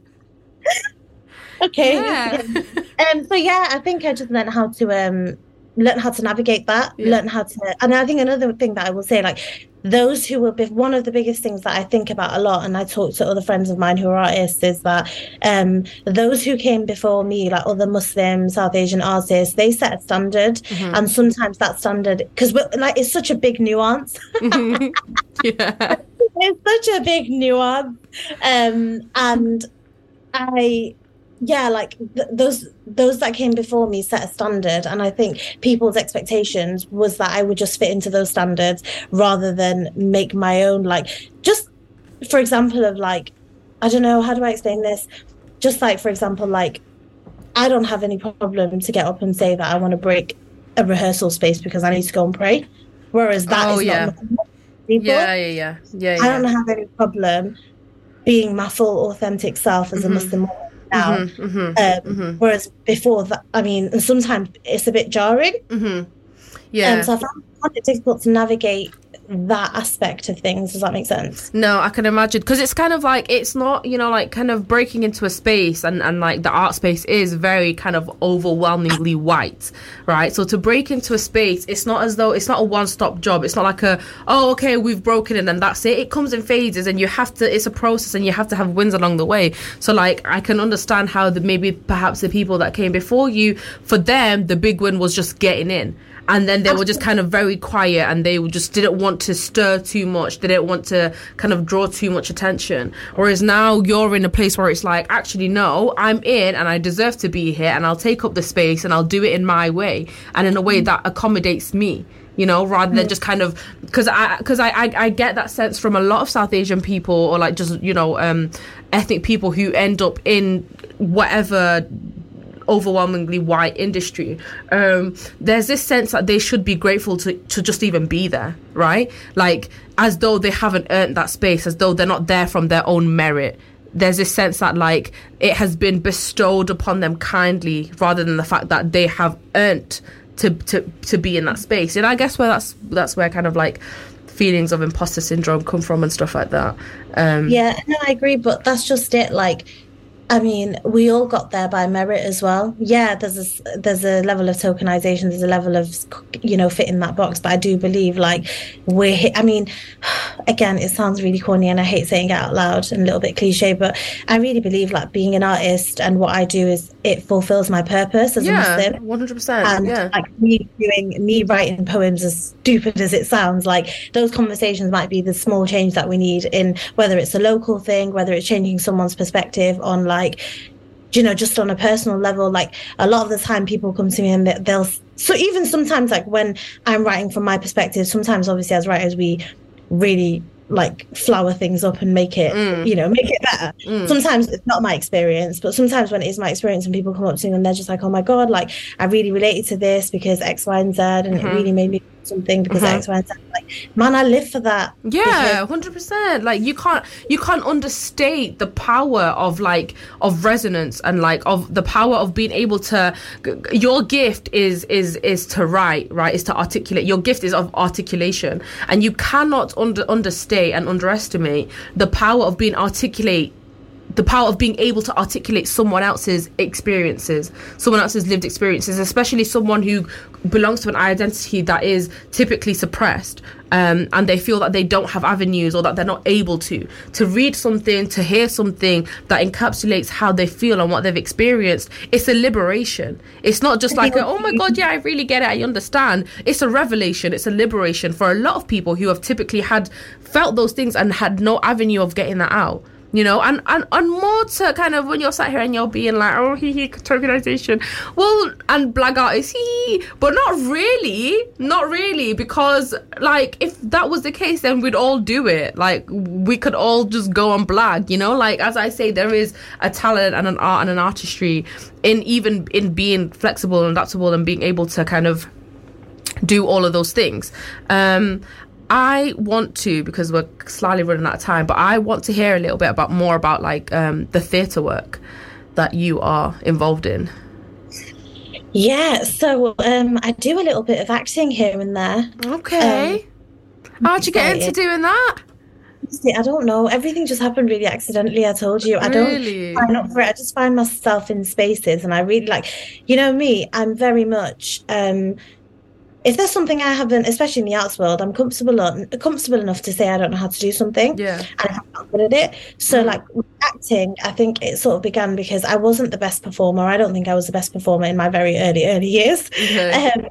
Okay. Yeah. (laughs) um. So yeah, I think I just learned how to um learn how to navigate that. Yeah. Learn how to, and I think another thing that I will say, like those who will be one of the biggest things that I think about a lot, and I talk to other friends of mine who are artists, is that um those who came before me, like other Muslim South Asian artists, they set a standard, and sometimes that standard because like it's such a big nuance. (laughs) (laughs) Yeah. it's such a big nuance um and i yeah like th- those those that came before me set a standard and i think people's expectations was that i would just fit into those standards rather than make my own like just for example of like i don't know how do i explain this? Just like for example like i don't have any problem to get up and say that i want to break a rehearsal space because i need to go and pray whereas that oh, is Oh, yeah. not people. Yeah, yeah, yeah, yeah, I don't have any problem being my full authentic self as a mm-hmm. Muslim woman now. Mm-hmm, um, Whereas before that, I mean, sometimes it's a bit jarring. Mm-hmm. Yeah. Um, so I found found it difficult to navigate that aspect of things. Does that make sense? No, I can imagine because it's kind of like it's not you know like kind of breaking into a space and and like the art space is very kind of overwhelmingly white, right? So to break into a space, it's not as though it's not a one stop job. It's not like a oh okay we've broken it and that's it. It comes in phases and you have to. It's a process and you have to have wins along the way. So like I can understand how the maybe perhaps the people that came before you for them the big win was just getting in and then they were just kind of very quiet and they just didn't want to stir too much. They didn't want to kind of draw too much attention. Whereas now you're in a place where it's like actually no i'm in and i deserve to be here and i'll take up the space and i'll do it in my way and in a way that accommodates me you know rather than just kind of because i because I, I i get that sense from a lot of south asian people or like just you know um ethnic people who end up in whatever overwhelmingly white industry. Um there's this sense that they should be grateful to to just even be there right? Like as though they haven't earned that space as though they're not there from their own merit. There's this sense that like it has been bestowed upon them kindly rather than the fact that they have earned to to to be in that space. And i guess where that's that's where kind of like feelings of imposter syndrome come from and stuff like that. Um Yeah, no, I agree, but that's just it. Like, I mean, we all got there by merit as well. Yeah, there's a there's a level of tokenization, there's a level of you know fitting that box, but I do believe like we're. I mean, (sighs) again, it sounds really corny, and I hate saying it out loud and a little bit cliche, but I really believe like being an artist and what I do is it fulfills my purpose as a yeah Muslim. 100% and yeah like me doing me writing poems as stupid as it sounds like those conversations might be the small change that we need in whether it's a local thing whether it's changing someone's perspective on like you know just on a personal level like a lot of the time people come to me and they- they'll so even sometimes like when i'm writing from my perspective sometimes obviously as writers we really like flower things up and make it mm. you know make it better. Mm. Sometimes it's not my experience but sometimes when it is my experience and people come up to me and they're just like oh my god like i really related to this because x y and z and it mm-hmm. really made me something because mm-hmm. x y and z like man i live for that Yeah, hundred percent. Like you can't you can't understate the power of like of resonance and like of the power of being able to. Your gift is is is to write, right? Is to articulate. Your gift is of articulation, and you cannot under understate and underestimate the power of being articulate the power of being able to articulate someone else's experiences, someone else's lived experiences, especially someone who belongs to an identity that is typically suppressed, um, and they feel that they don't have avenues or that they're not able to to read something, to hear something that encapsulates how they feel and what they've experienced. It's a liberation. It's not just like, a, oh my god, yeah, I really get it, I understand. It's a revelation. It's a liberation for a lot of people who have typically had felt those things and had no avenue of getting that out you know and, and and more to kind of when you're sat here and you're being like oh hee hee tokenization. Well and black artists hee but not really not really because like if that was the case then we'd all do it. Like we could all just go and blag you know? Like as i say there is a talent and an art and an artistry in even in being flexible and adaptable and being able to kind of do all of those things. Um, I want to because we're slightly running out of time, but I want to hear a little bit about more about like um, the theatre work that you are involved in? Yeah, so um, I do a little bit of acting here and there. Okay. How'd you get into doing that? I don't know. Everything just happened really accidentally. I told you. I don't Really? sign up for it. I just find myself in spaces, and I really like. You know me. I'm very much. Um, if there's something I haven't, especially in the arts world, I'm comfortable on comfortable enough to say I don't know how to do something. Yeah. and I'm not good at it. So, like acting, I think it sort of began because I wasn't the best performer. I don't think I was the best performer in my very early, early years. Um,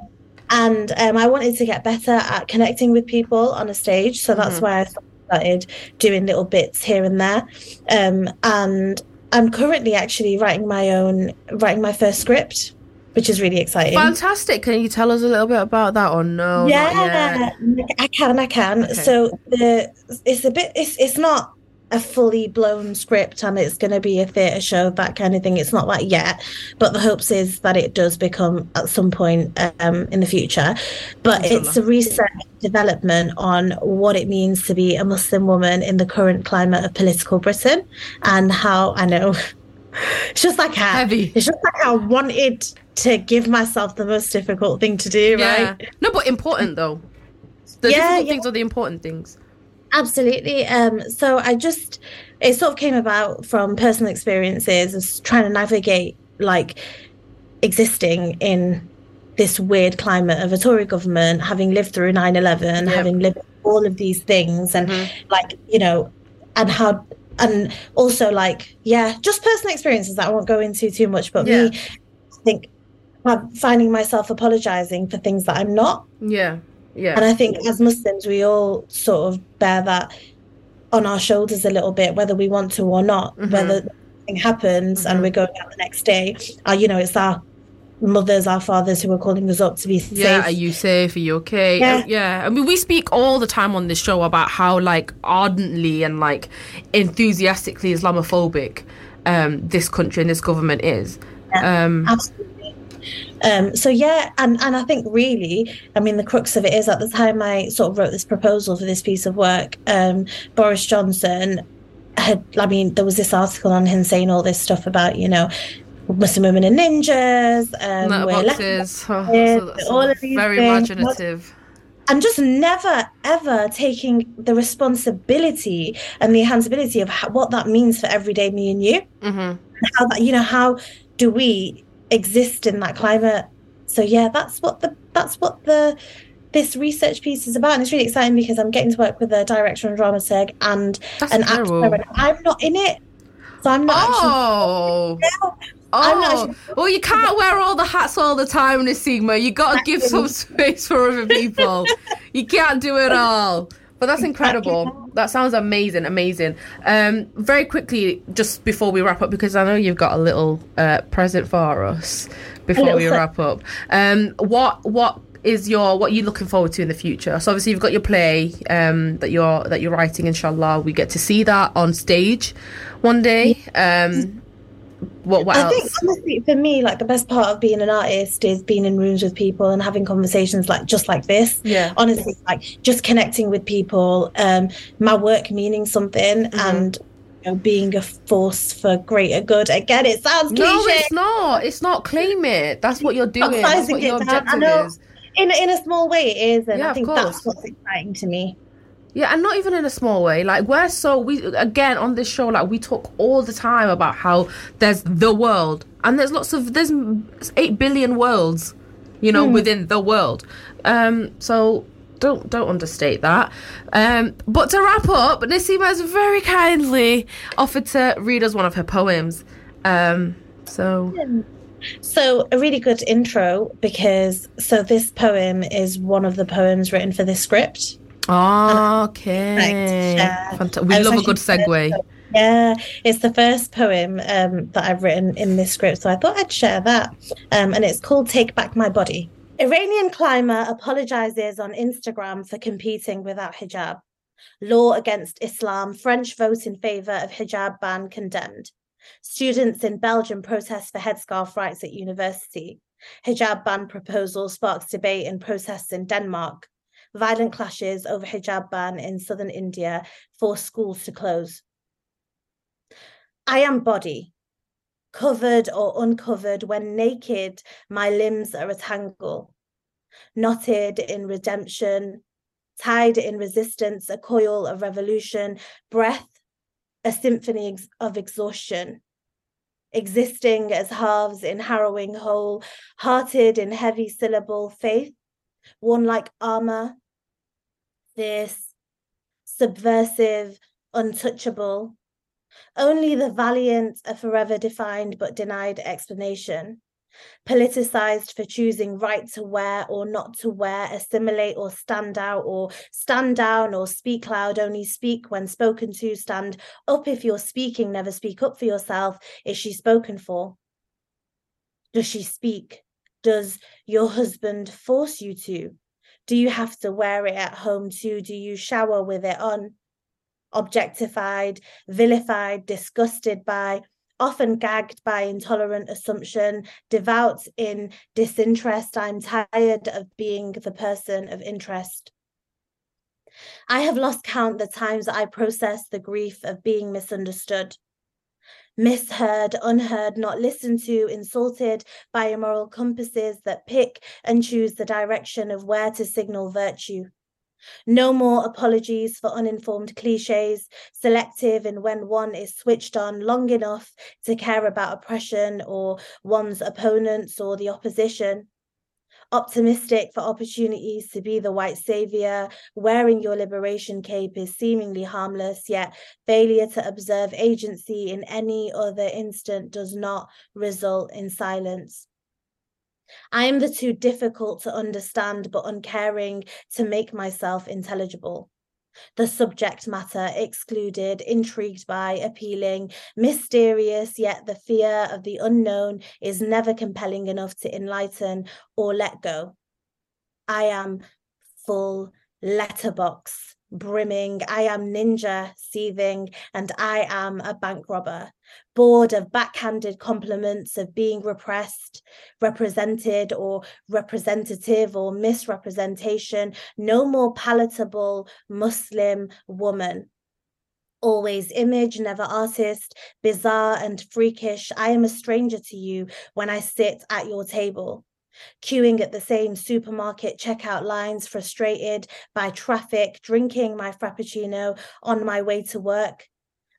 and um, I wanted to get better at connecting with people on a stage. So that's why I started doing little bits here and there. Um, and I'm currently actually writing my own, writing my first script, which is really exciting. Fantastic. Can you tell us a little bit about that or no? Yeah, I can, I can. So the it's a bit it's it's not a fully blown script and it's going to be a theatre show that kind of thing it's not that yet but the hopes is that it does become at some point um, in the future but it's a research development on what it means to be a muslim woman in the current climate of political britain and how i know (laughs) it's just like how Heavy. it's just like i wanted to give myself the most difficult thing to do Yeah. right No, but important though. The Yeah, difficult yeah. things are the important things. Absolutely. Um, so I just, it sort of came about from personal experiences of trying to navigate like existing in this weird climate of a Tory government, having lived through 9 11, having lived all of these things, and like, you know, and how, and also like, yeah, just personal experiences that I won't go into too much, but Yeah. me, I think, uh, finding myself apologizing for things that I'm not. Yeah. Yeah. And I think as Muslims, we all sort of bear that on our shoulders a little bit, whether we want to or not. Mm-hmm. Whether something happens and we're going out the next day, uh, you know, it's our mothers, our fathers who are calling us up to be safe. Yeah, are you safe? Are you okay? Yeah. Uh, yeah. I mean, we speak all the time on this show about how like ardently and like enthusiastically Islamophobic um, this country and this government is. Um, Absolutely. Um, so yeah, and and I think really, I mean, the crux of it is at the time I sort of wrote this proposal for this piece of work, um, Boris Johnson had, I mean, there was this article on him saying all this stuff about, you know, Muslim women and ninjas, um, we're left- letterboxes. Oh, so all of these very things. imaginative. and just never ever taking the responsibility and the accountability of how, what that means for everyday me and you hmm how that you know how do we exist in that climate so yeah that's what the that's what the this research piece is about and it's really exciting because i'm getting to work with a director and dramaturg and That's an incredible. actor and i'm not in it so i'm not Oh. actually I'm not Oh, actually- well, you can't wear all the hats all the time, Nasima. You got to give some (laughs) space for other people. you can't do it all. But that's incredible. That sounds amazing, amazing. Um, very quickly, just before we wrap up, because I know you've got a little uh, present for us before we wrap up. Um, what what is your what are you looking forward to in the future? So obviously you've got your play um, that you're that you're writing. Inshallah, we get to see that on stage one day. Um, what what I else? think honestly, for me, like the best part of being an artist is being in rooms with people and having conversations like just like this. Yeah. Honestly, like just connecting with people, um, my work meaning something Mm-hmm. and you know, being a force for greater good. Again, it sounds cliche. No, it's not. It's not. Claim it. That's what you're doing. That's what your it down. I objective is. In in a small way, it is, and Yeah, I think that's what's exciting to me. Yeah, and not even in a small way. Like we're so we again on this show, like we talk all the time about how there's the world, and there's lots of there's eight billion worlds, you Hmm. know, within the world. Um, so don't don't understate that. Um, but to wrap up, Nasima has very kindly offered to read us one of her poems. Um, so So a really good intro because so this poem is one of the poems written for this script. Okay, yeah. Fanta- we love a good segue. Yeah, it's the first poem um, that I've written in this script, so I thought I'd share that. Um, and it's called Take Back My Body. Iranian climber apologizes on Instagram for competing without hijab. Law against Islam. French vote in favor of hijab ban condemned. Students in Belgium protest for headscarf rights at university. Hijab ban proposal sparks debate and protests in Denmark. Violent clashes over hijab ban in southern India force schools to close. I am body, covered or uncovered, when naked, my limbs are a tangle, knotted in redemption, tied in resistance, a coil of revolution, breath, a symphony of exhaustion, existing as halves in harrowing whole, hearted in heavy syllable faith, worn like armor, fierce, subversive, untouchable. Only the valiant are forever defined but denied explanation politicized for choosing right to wear or not to wear, assimilate or stand out, or stand down or speak loud, only speak when spoken to, stand up if you're speaking, never speak up for yourself. Is she spoken for? Does she speak? Does your husband force you to? Do you have to wear it at home too? Do you shower with it on? Objectified, vilified, disgusted by, often gagged by intolerant assumption, devout in disinterest. I'm tired of being the person of interest. I have lost count the times I process the grief of being misunderstood, misheard, unheard, not listened to, insulted by immoral compasses that pick and choose the direction of where to signal virtue. No more apologies for uninformed cliches, selective in when one is switched on long enough to care about oppression or one's opponents or the opposition. Optimistic for opportunities to be the white savior, wearing your liberation cape is seemingly harmless, yet failure to observe agency in any other instant does not result in silence. I am the too difficult to understand but uncaring to make myself intelligible. The subject matter excluded, intrigued by, appealing, mysterious, yet the fear of the unknown is never compelling enough to enlighten or let go. I am full letterbox brimming. I am ninja seething, and I am a bank robber, bored of backhanded compliments of being repressed, represented, or representative or misrepresentation. No more palatable Muslim woman. Always image, never artist, bizarre and freakish. I am a stranger to you when I sit at your table queuing at the same supermarket checkout lines, frustrated by traffic, drinking my Frappuccino on my way to work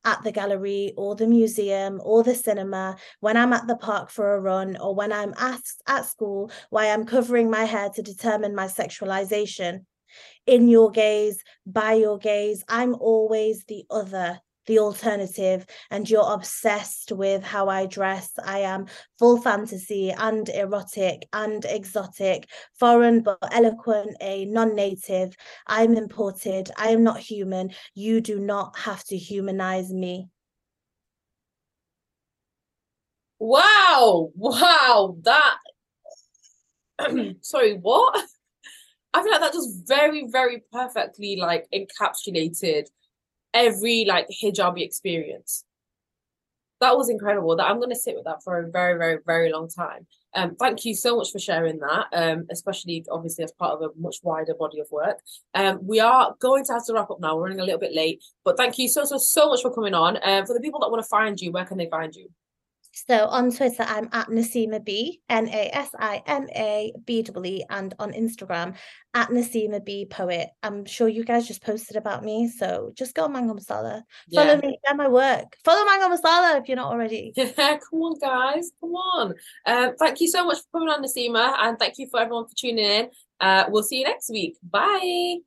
at the gallery or the museum or the cinema, when I'm at the park for a run, or when I'm asked at school why I'm covering my hair to determine my sexualization. In your gaze, by your gaze, I'm always the other, the alternative and you're obsessed with how I dress. I am full fantasy and erotic and exotic, foreign but eloquent, a non native. I'm imported. I am not human. You do not have to humanize me. Wow. Wow. That. (clears throat) Sorry, what? (laughs) I feel like that just very, very perfectly like encapsulated every like hijabi experience. That was incredible. That I'm going to sit with that for a very, very, very long time. Um, thank you so much for sharing that, um, especially obviously as part of a much wider body of work. Um, we are going to have to wrap up now. We're running a little bit late, but thank you so, so, so much for coming on. Um, for the people that want to find you, where can they find you? So on Twitter, I'm at Nasima B, N A S I M A B W E, and on Instagram at Nasima B Poet. I'm sure you guys just posted about me, so just go on Mango Masala. Follow Yeah. me, share my work. Follow Mango Masala if you're not already. (laughs) Yeah, come on, guys, come on. Um, thank you so much for coming on, Nasima, and thank you for everyone for tuning in. Uh, we'll see you next week. Bye.